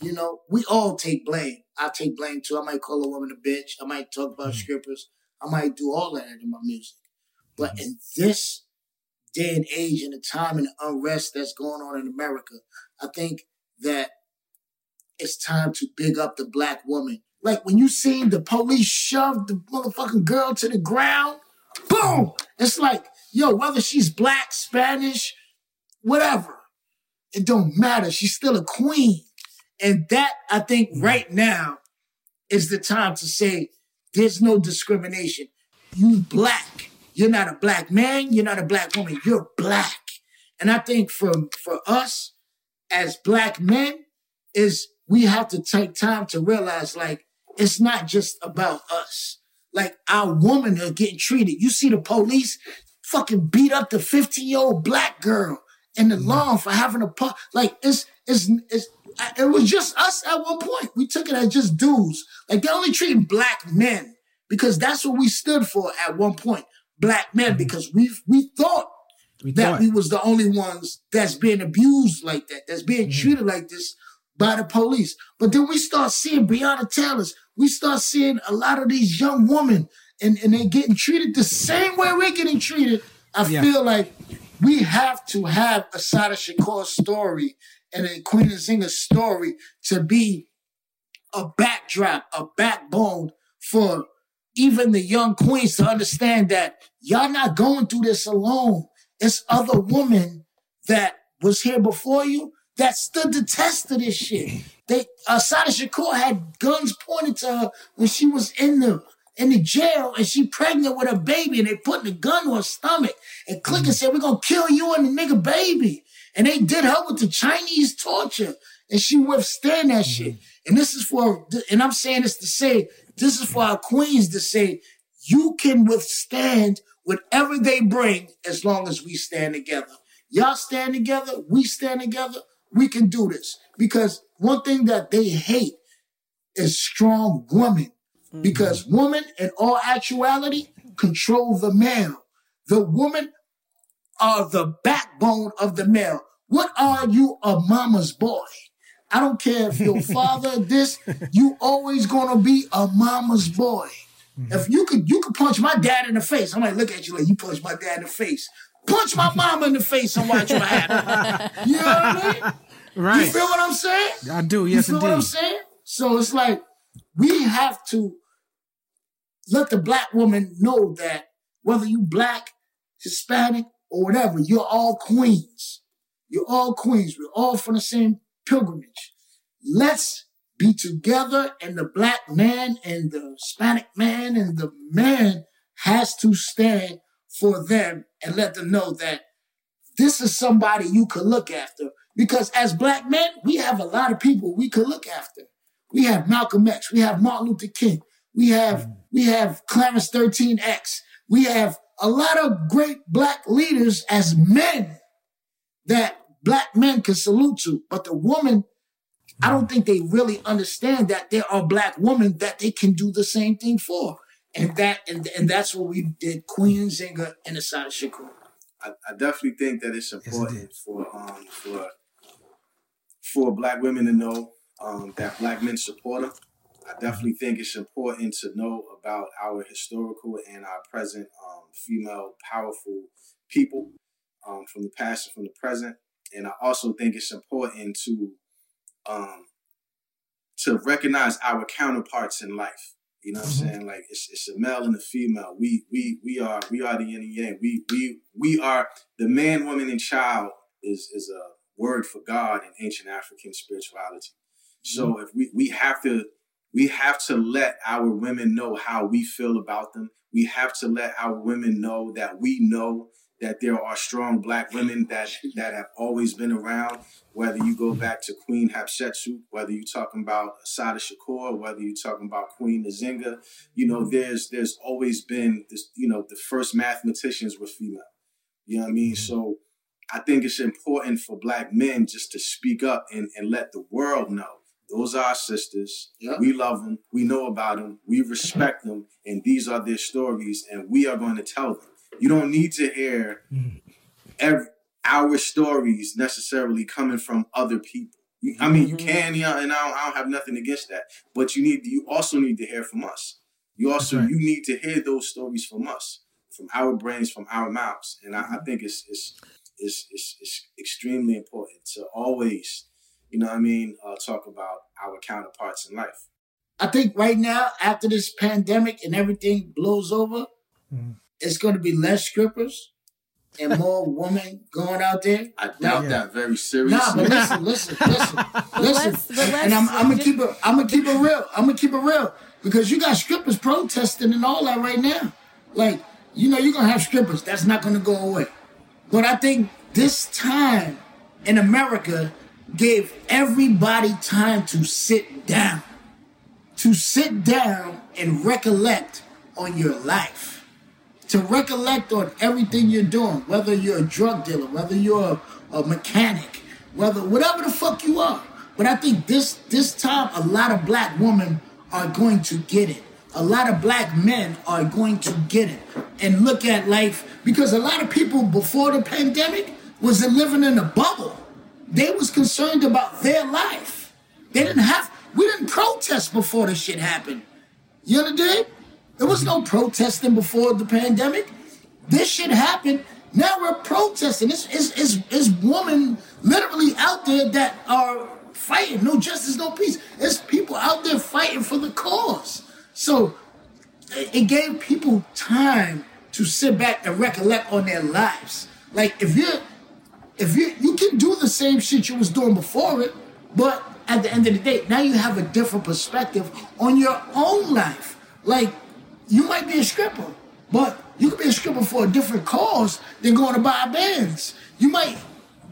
you know, we all take blame. I take blame too. I might call a woman a bitch. I might talk about strippers. I might do all that in my music. But in this day and age and the time and the unrest that's going on in America, I think that it's time to big up the black woman. Like when you seen the police shove the motherfucking girl to the ground, boom! It's like, yo, whether she's black, Spanish, whatever, it don't matter. She's still a queen. And that, I think, mm. right now is the time to say there's no discrimination. You black. You're not a black man. You're not a black woman. You're black. And I think for, for us as black men is we have to take time to realize like it's not just about us. Like our women are getting treated. You see the police fucking beat up the 15 year old black girl in the mm-hmm. lawn for having a pop. Like it's it's it's it was just us at one point. We took it as just dudes. Like they're only treating black men because that's what we stood for at one point. Black men because we we thought We that thought. we was the only ones that's being abused like that, that's being Mm-hmm. treated like this by the police. But then we start seeing Breonna Taylor's, we start seeing a lot of these young women and, and they're getting treated the same way we're getting treated. I Yeah. feel like we have to have a Sada Shakur story and a Queen Nzinga story to be a backdrop, a backbone for even the young queens to understand that y'all not going through this alone. It's other women that was here before you that stood the test of this shit. They uh, Sada Shakur had guns pointed to her when she was in the in the jail and she pregnant with a baby and they put the gun to her stomach and click said, We're gonna kill you and the nigga baby. And they did her with the Chinese torture and she withstand that shit. And this is for and I'm saying this to say, this is for our queens to say, you can withstand whatever they bring as long as we stand together. Y'all stand together, we stand together, we can do this. Because one thing that they hate is strong women. Mm-hmm. Because women, in all actuality, control the male. The women are the backbone of the male. What are you, a mama's boy? I don't care if your father this, you always gonna be a mama's boy. Mm-hmm. If you could you could punch my dad in the face, I might look at you like you punch my dad in the face. Punch my mama in the face and watch what happens. You know what I mean? Right. You feel what I'm saying? I do. Yes. You feel what I'm saying? So it's like we have to let the black woman know that whether you black, Hispanic, or whatever, you're all queens. You're all queens. We're all from the same pilgrimage. Let's be together and the black man and the Hispanic man and the man has to stand for them and let them know that this is somebody you could look after. Because as black men, we have a lot of people we could look after. We have Malcolm X, we have Martin Luther King, we have mm. we have Clarence 13X, we have a lot of great black leaders as men that black men can salute to. But the woman, I don't think they really understand that there are black women that they can do the same thing for. And that and, and that's what we did Queen Nzinga and Assata Shakur. I, I definitely think that it's important for um for for black women to know um, that black men support them. I definitely think it's important to know about our historical and our present um, female powerful people um, from the past and from the present. And I also think it's important to um, to recognize our counterparts in life. You know what I'm saying? Like it's it's a male and a female. We we we are we are the yin and yang. We we we are the man, woman, and child is is a word for God in ancient African spirituality. So if we we have to we have to let our women know how we feel about them. We have to let our women know that we know that there are strong black women that that have always been around. Whether you go back to Queen Hatshepsut, whether you're talking about Assata Shakur, whether you're talking about Queen Nzinga, you know, there's there's always been this, you know, the first mathematicians were female. You know what I mean? Mm-hmm. So I think it's important for black men just to speak up and, and let the world know. Those are our sisters. Yeah. We love them. We know about them. We respect them. And these are their stories. And we are going to tell them. You don't need to hear mm. every, our stories necessarily coming from other people. You, I mean, you mm-hmm. can, yeah, and I don't, I don't have nothing against that. But you need, you also need to hear from us. You also, right. you need to hear those stories from us, from our brains, from our mouths. And I, I mm-hmm. think it's, it's, it's, it's, it's extremely important to always, you know what I mean, uh, talk about our counterparts in life. I think right now, after this pandemic and everything blows over, mm. It's going to be less strippers and more women going out there. I doubt Yeah. that very seriously. Nah, but listen, listen, listen, listen. let's- but and I'm, I'm gonna just- keep it. I'm gonna keep it real. I'm gonna keep it real because you got strippers protesting and all that right now. Like, you know, you're gonna have strippers. That's not gonna go away. But I think this time in America gave everybody time to sit down, to sit down and recollect on your life to recollect on everything you're doing, whether you're a drug dealer, whether you're a, a mechanic, whether whatever the fuck you are. But I think this this time a lot of black women are going to get it. A lot of black men are going to get it and look at life because a lot of people before the pandemic was living in a bubble. They was concerned about their life. They didn't have we didn't protest before this shit happened. You understand? There was no protesting before the pandemic. This shit happened. Now we're protesting. It's, it's, it's, it's women literally out there that are fighting. No justice, no peace. It's people out there fighting for the cause. So it, it gave people time to sit back and recollect on their lives. Like if you're if you you can do the same shit you was doing before it, but at the end of the day, now you have a different perspective on your own life. Like you might be a stripper, but you could be a stripper for a different cause than going to buy bands. You might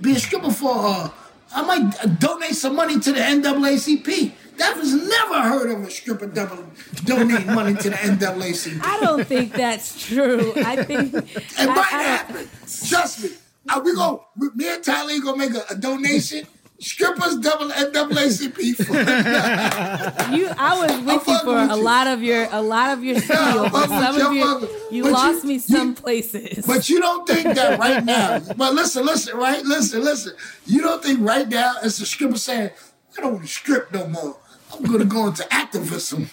be a stripper for uh, I might uh, donate some money to the NAACP. That was never heard of a stripper double donate money to the NAACP. I don't think that's true. I think It I- might I don't- happen. Trust me. Are we go? Me and Tyler gonna make a, a donation. Strippers double NAACP for You, I was with you for with a you. lot of your, a lot of your spiel, I'm but some of you, your, you but you- lost me some you- places. But you don't think that right now. But listen, listen, right? Listen, listen. You don't think right now it's a stripper saying, I don't want to strip no more. I'm gonna go into activism.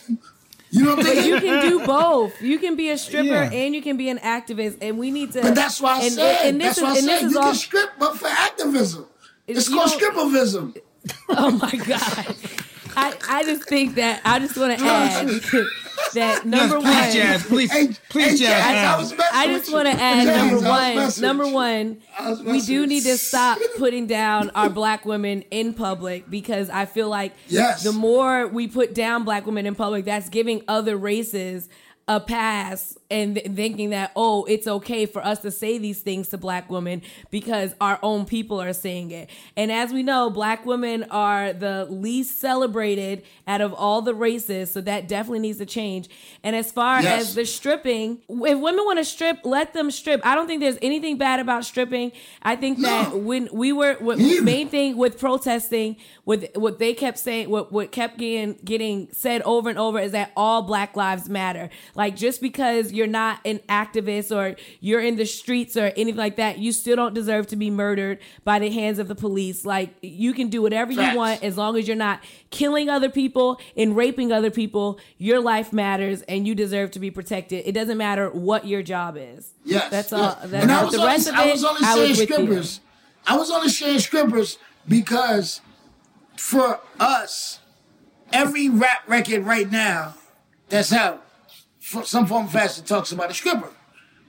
You don't think But you can do both. You can be a stripper Yeah. and you can be an activist, and we need to. But that's why I and, said. and this that's why I is, and said this is you all. can strip, but for activism. It's called stripperism. Oh my god! I I just think that I just want to add. that number please, one. Jazz, please, Hey, please, hey, Jazz. Jazz, I was I just want to add Jazz, I number one. Number one, we do need to stop putting down our black women in public because I feel like Yes. the more we put down black women in public, that's giving other races a pass and th- thinking that oh it's okay for us to say these things to black women because our own people are saying it. And as we know black women are the least celebrated out of all the races so that definitely needs to change. And as far Yes. as the stripping if women want to strip let them strip. I don't think there's anything bad about stripping. I think that when we were what main thing with protesting with what they kept saying what what kept getting getting said over and over is that all black lives matter. Like just because you're not an activist or you're in the streets or anything like that you still don't deserve to be murdered by the hands of the police like you can do whatever you want as long as you're not killing other people and raping other people your life matters and you deserve to be protected it doesn't matter what your job is Yes, that's yes. all that's and I all. was the only, rest of I was only I saying was with you. strippers. I was only saying strippers because for us, every rap record right now that's out, some form of fashion talks about a stripper.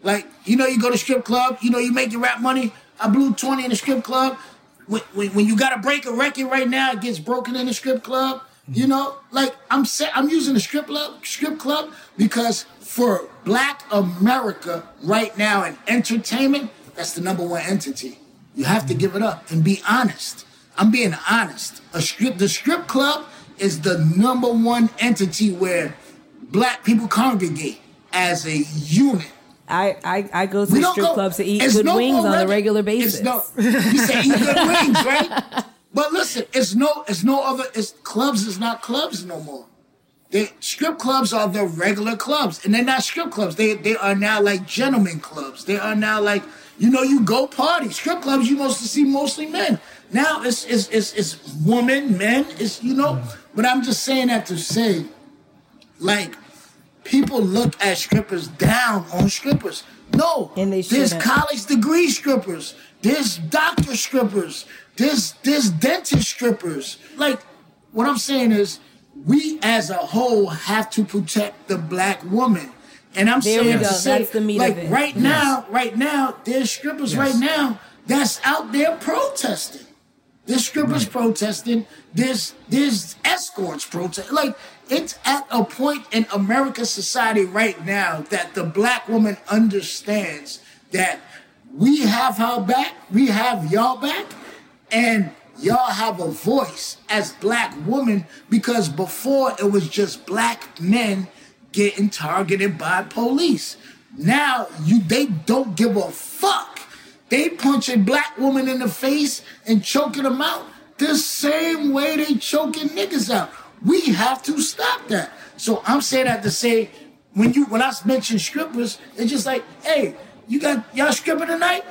Like, you know, you go to strip club, you know, you make your rap money. I blew 20 in the strip club. When, when, when you gotta break a record right now, it gets broken in the strip club. You know, like I'm I'm using the strip club strip club because for Black America right now in entertainment, that's the number one entity. You have to give it up and be honest. I'm being honest. A strip the strip club is the number one entity where black people congregate as a unit. I, I, I go to We strip go- clubs to eat good no wings on a regular basis. no- you say eat good wings, right? But listen, it's no, it's no other. It's clubs is not clubs no more. They strip clubs are the regular clubs, and they're not strip clubs. They they are now like gentlemen clubs. They are now like you know you go party. Strip clubs you mostly see mostly men. Now it's it's it's, it's women, men. It's you know. But I'm just saying that to say, like people look at strippers down on strippers. No, And they there's shouldn't. college degree strippers. There's doctor strippers. There's there's dentist strippers. Like what I'm saying is, we as a whole have to protect the black woman. And I'm There saying to say, That's the meat like of it. right now, right now, there's strippers right now that's out there protesting. There's strippers protesting. There's there's escorts protest. Like it's at a point in American society right now that the black woman understands that we have her back, we have y'all back, and y'all have a voice as black women because before it was just black men getting targeted by police. Now you they don't give a fuck. They punch a black woman in the face and choking them out the same way they choking niggas out. We have to stop that. So I'm saying that to say when you when I mention strippers, it's just like, hey, you got y'all stripping tonight?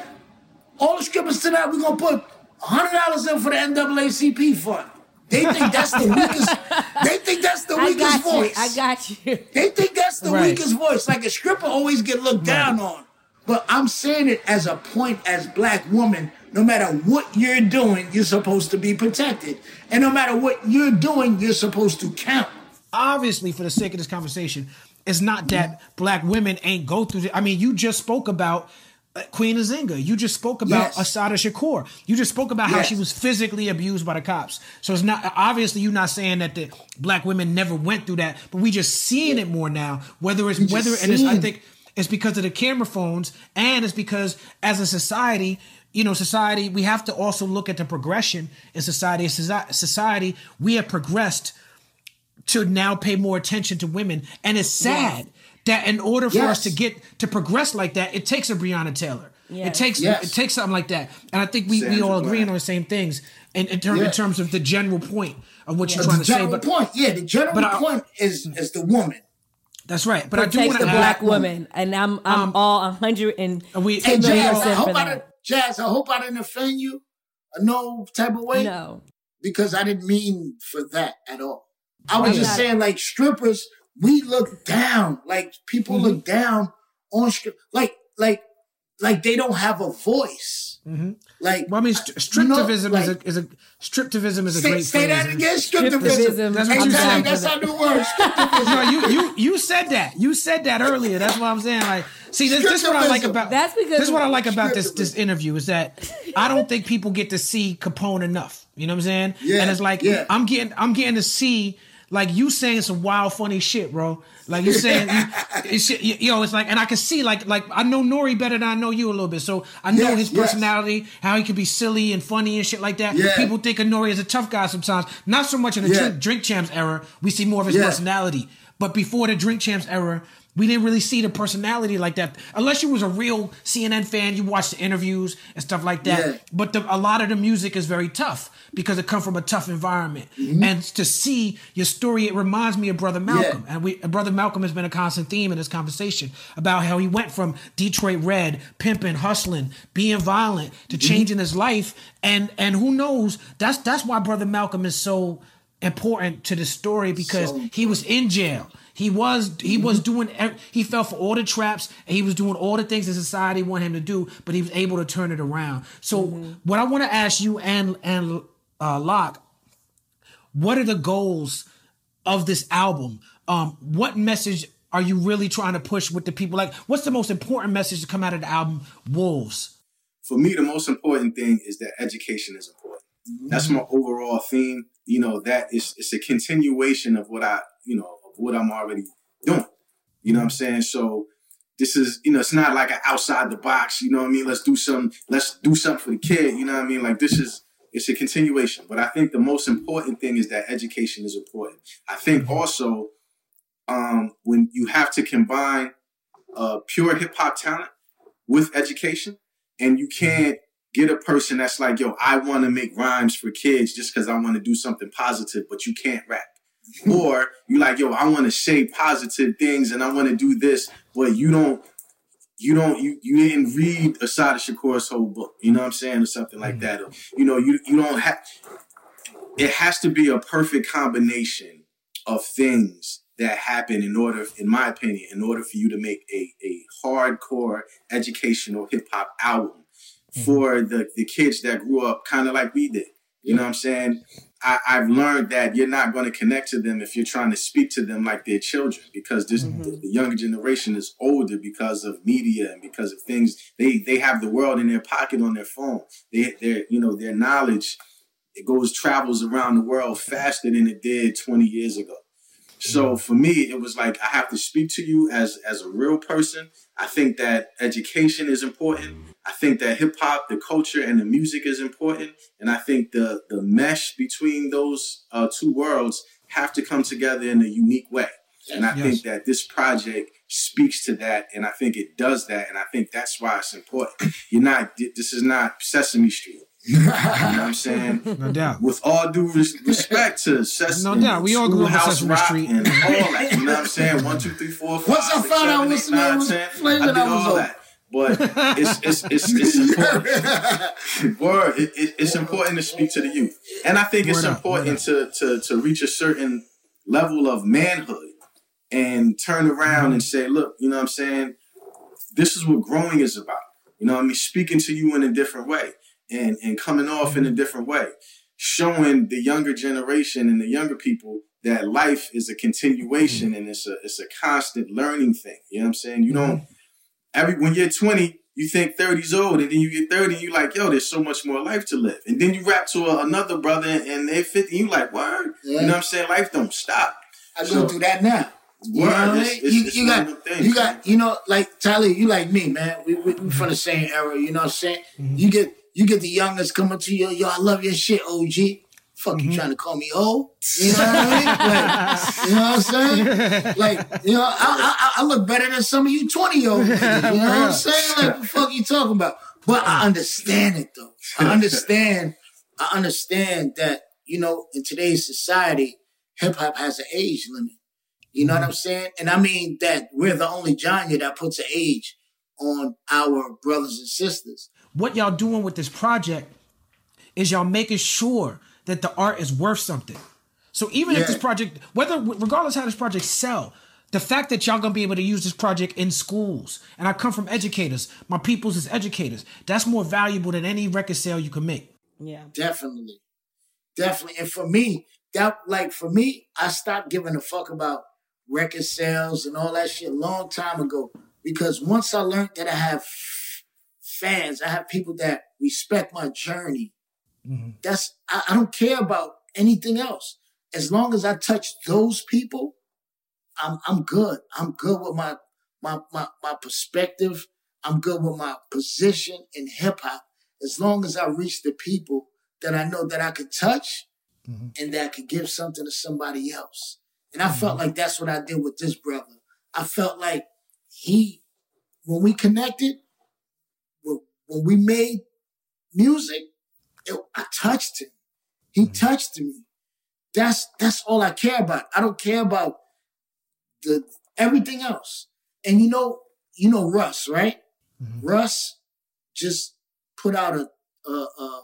All the strippers tonight, we're gonna put hundred dollars in for the NAACP fund. They think that's the weakest. they think that's the I weakest got you. voice. I got you. They think that's the Right. weakest voice. Like a stripper always get looked down on. But I'm saying it as a point as black woman, no matter what you're doing, you're supposed to be protected. And no matter what you're doing, you're supposed to count. obviously for the sake of this conversation it's not that black women ain't go through it. I mean, you just spoke about uh, Queen Nzinga. You just spoke about Yes. Assata Shakur. You just spoke about how she was physically abused by the cops. So it's not obviously you're not saying that the black women never went through that, but we just seeing it more now. Whether it's whether and it's, I think it's because of the camera phones and it's because as a society you know society we have to also look at the progression in society. Society we have progressed to now pay more attention to women. And it's sad that in order for us to get to progress like that it takes a breonna taylor. It takes Yes. it takes something like that. And i think we, we all agreeing Bland. on the same things in, in, term, in terms of the general point of what you're trying the to say general but point, yeah, the general but I- point is is the woman. that's right. But i do Protect want the to black woman. woman, and I'm I'm Um, all a hundred and we- Hey, Hey, ten million Jazz, I percent for that. Didn't, Jazz, I hope I didn't offend you no type of way. No, because I didn't mean for that at all. I was I'm just not- saying, like strippers, we look down. Like people Mm-hmm. look down on strip, like like like they don't have a voice. Like, Well, I mean, st- you striptivism like- is a is a striptivism is a say, great say phrase. that again. Striptivism. Striptivism. That's what Hey, you Tally, said. That's our new word. Striptivism. No, you you you said that. You said that earlier. That's what I'm saying. Like, see, this, this is what I like about That's because- this is what I like about this this interview is that I don't think people get to see Capone enough. You know what I'm saying? Yeah, And it's like yeah. I'm getting I'm getting to see like you saying some wild funny shit, bro. Like you saying, you, it's you, yo, it's like, and I can see like like I know Nori better than I know you a little bit, so I know Yes, his yes. personality, how he can be silly and funny and shit like that. Yeah. People think of Nori as a tough guy sometimes. Not so much in the Yeah. drink, drink champs era. We see more of his Yeah. personality. But before the Drink Champs era, we didn't really see the personality like that. Unless you was a real CNN fan, you watched the interviews and stuff like that. Yeah. But the, a lot of the music is very tough because it come from a tough environment. Mm-hmm. And to see your story, it reminds me of Brother Malcolm. And we, Brother Malcolm has been a constant theme in this conversation about how he went from Detroit Red, pimping, hustling, being violent, to Mm-hmm. changing his life. And and who knows? That's that's why Brother Malcolm is so important to the story because So he was in jail. He was he was doing ev- he fell for all the traps and he was doing all the things that society wanted him to do, but he was able to turn it around. So what I want to ask you and and uh, Locke, what are the goals of this album? Um, what message are you really trying to push with the people? Like, what's the most important message to come out of the album? Wolves. for me, the most important thing is that education is important. That's my overall theme. You know, that is it's a continuation of what I, you know, of what I'm already doing. You know what I'm saying? So this is, you know, it's not like an outside the box, you know what I mean? Let's do some, let's do something for the kid, you know what I mean? Like this is it's a continuation. But I think the most important thing is that education is important. I think also um when you have to combine uh pure hip hop talent with education, and you can't get a person that's like, yo, I want to make rhymes for kids just because I want to do something positive, but you can't rap. or you like, yo, I want to say positive things and I want to do this, but you don't, you don't, you you didn't read Assata Shakur's whole book, you know what I'm saying, or something like mm. that. Or, you know, you you don't have. It has to be a perfect combination of things that happen in order, in my opinion, in order for you to make a, a hardcore educational hip hop album Mm-hmm. for the, the kids that grew up kind of like we did. You know what I'm saying? I, I've learned that you're not going to connect to them if you're trying to speak to them like they're children because this mm-hmm. the, the younger generation is older because of media and because of things they they have the world in their pocket on their phone. They their you know their knowledge it goes travels around the world faster than it did 20 years ago. So mm-hmm. for me, it was like I have to speak to you as as a real person. I think that education is important. I think that hip hop, the culture, and the music is important, and I think the the mesh between those uh, two worlds have to come together in a unique way. And I Yes. think that this project speaks to that, and I think it does that, and I think that's why it's important. You're not. This is not Sesame Street. You know what I'm saying? No doubt. with all due res- respect to Sesame, No doubt. We all grew up with Schoolhouse Sesame Rock Street. and all that. You know what I'm saying? One, two, three, four, five, Once I six, found out seven, what eight, Smith nine, was ten. playing, I did was all old. that. But it's it's it's, it's important. Word, it, it, it's important to speak to the youth, and I think it's up, important to to to reach a certain level of manhood and turn around and say, look, you know what I'm saying? This is what growing is about. You know what I mean? Speaking to you in a different way and and coming off in a mm-hmm. different way, showing the younger generation and the younger people that life is a continuation mm-hmm. and it's a it's a constant learning thing. You know what I'm saying? You don't mm-hmm. every when you're 20, you think 30's old, and then you get 30, and you're like, yo, there's so much more life to live. And then you rap to a, another brother and they're 50, you like, word. Yeah. You know what I'm saying? Life don't stop. I go So- through that now. You Word, know what I mean? it's- You, it's you got, of them things, you got, man. you know, like Tyler, you like me, man. We, we, we from the same era. You know what I'm saying? You get, you get the youngest coming to you. Yo, I love your shit, OG. Fuck you mm-hmm. trying to call me old? You know what I mean? Like, you know what I'm saying? Like, you know, I, I, I look better than some of you 20 year olds. You know what I'm saying? Like, what the fuck you talking about? But I understand it though. I understand. I understand that you know in today's society, hip hop has an age limit. You know what mm-hmm. I'm saying? And I mean that we're the only genre that puts an age on our brothers and sisters. What y'all doing with this project is y'all making sure that the art is worth something. So even if this project, whether regardless how this project sell, the fact that y'all gonna be able to use this project in schools, and I come from educators, my peoples is educators. That's more valuable than any record sale you can make. Yeah. Definitely. Definitely. And for me, that like for me, I stopped giving a fuck about record sales and all that shit a long time ago. Because once I learned that I have fans, I have people that respect my journey. Mm-hmm. That's I, I don't care about anything else. As long as I touch those people, I'm I'm good. I'm good with my my my, my perspective. I'm good with my position in hip hop. As long as I reach the people that I know that I could touch mm-hmm. and that I could give something to somebody else. And I felt mm-hmm. like that's what I did with this brother. I felt like he, when we connected, when, we made music, it, I touched him. He mm-hmm. touched me. That's that's all I care about. I don't care about the everything else. And you know, you know Russ, right? Mm-hmm. Russ just put out a, a, a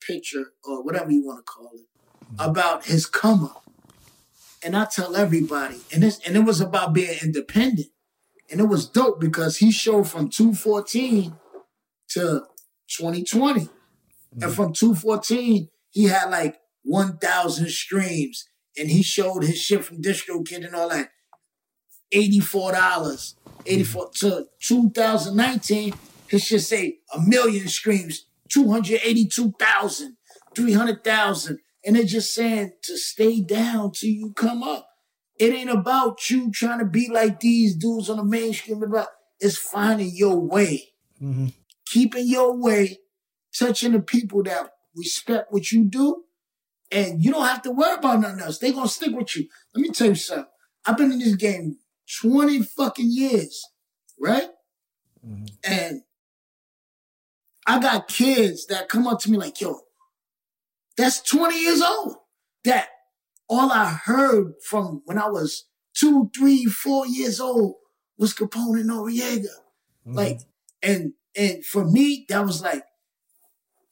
picture or whatever you want to call it mm-hmm. about his come up. And I tell everybody, and this and it was about being independent. And it was dope because he showed from 214 to 2020. And from 214, he had like 1,000 streams. And he showed his shit from DistroKid and all that. $84. 84 to 2019, his shit say a million streams, 282,000, 300,000. And they're just saying to stay down till you come up. It ain't about you trying to be like these dudes on the mainstream. It's finding your way, mm-hmm. Keeping your way, touching the people that respect what you do, and you don't have to worry about nothing else. They gonna stick with you. Let me tell you something. I've been in this game twenty fucking years, right? Mm-hmm. And I got kids that come up to me like, "Yo, that's 20 years old. That all I heard from when I was two, three, four years old was Capone and Noreaga. Mm-hmm. Like, and and for me, that was like,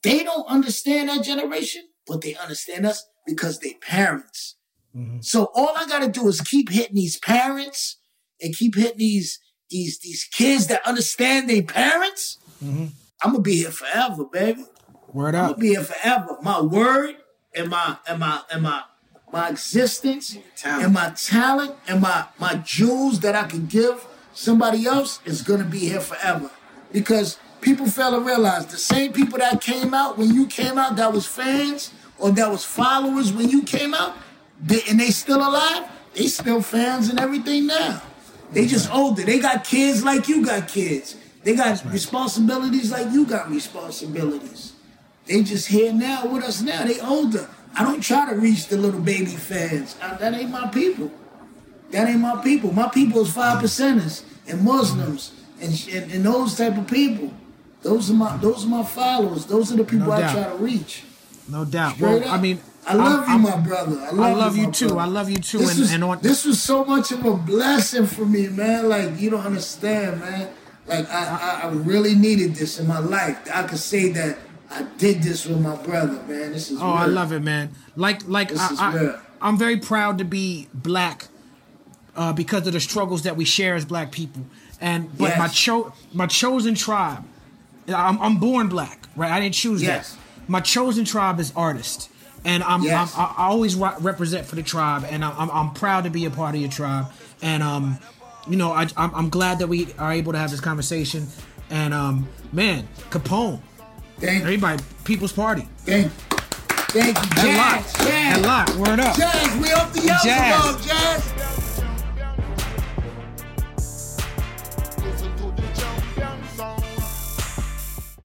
they don't understand that generation, but they understand us because they parents. Mm-hmm. So all I gotta do is keep hitting these parents and keep hitting these these these kids that understand their parents. Mm-hmm. I'm gonna be here forever, baby. Word I'm gonna be here forever. My word and my and my and my my existence talent. and my talent and my my jewels that I can give somebody else is gonna be here forever. Because people fail to realize the same people that came out when you came out that was fans or that was followers when you came out, they, and they still alive, they still fans and everything now. They just older. They got kids like you got kids. They got responsibilities like you got responsibilities. They just here now with us now. They older. I don't try to reach the little baby fans. Uh, that ain't my people. That ain't my people. My people is five percenters and Muslims and, and and those type of people. Those are my those are my followers. Those are the people No I try to reach. No doubt. Straight Well, up. I mean, I love I'm- you, I'm- my brother. I love, I love you my too. brother. I love you too. This And, was, and on, this was so much of a blessing for me, man. Like you don't understand, man. Like I, I, I really needed this in my life. I could say that I did this with my brother, man. This is Oh, I love it, man. Like, like This I, I, I'm very proud to be black uh, because of the struggles that we share as black people. And but my cho- my chosen tribe, I'm, I'm born black, right? I didn't choose Yes. that. My chosen tribe is artist, and I'm, Yes. I'm I always ri- represent for the tribe, and I'm, I'm proud to be a part of your tribe. And um, you know, I I'm, I'm glad that we are able to have this conversation. And um, man, Capone, Thank everybody, People's Party. Thank you. Thank you. That Jazz. lot. Jazz. That lot. Word up. Jazz, we off the yellow Jazz. Jazz.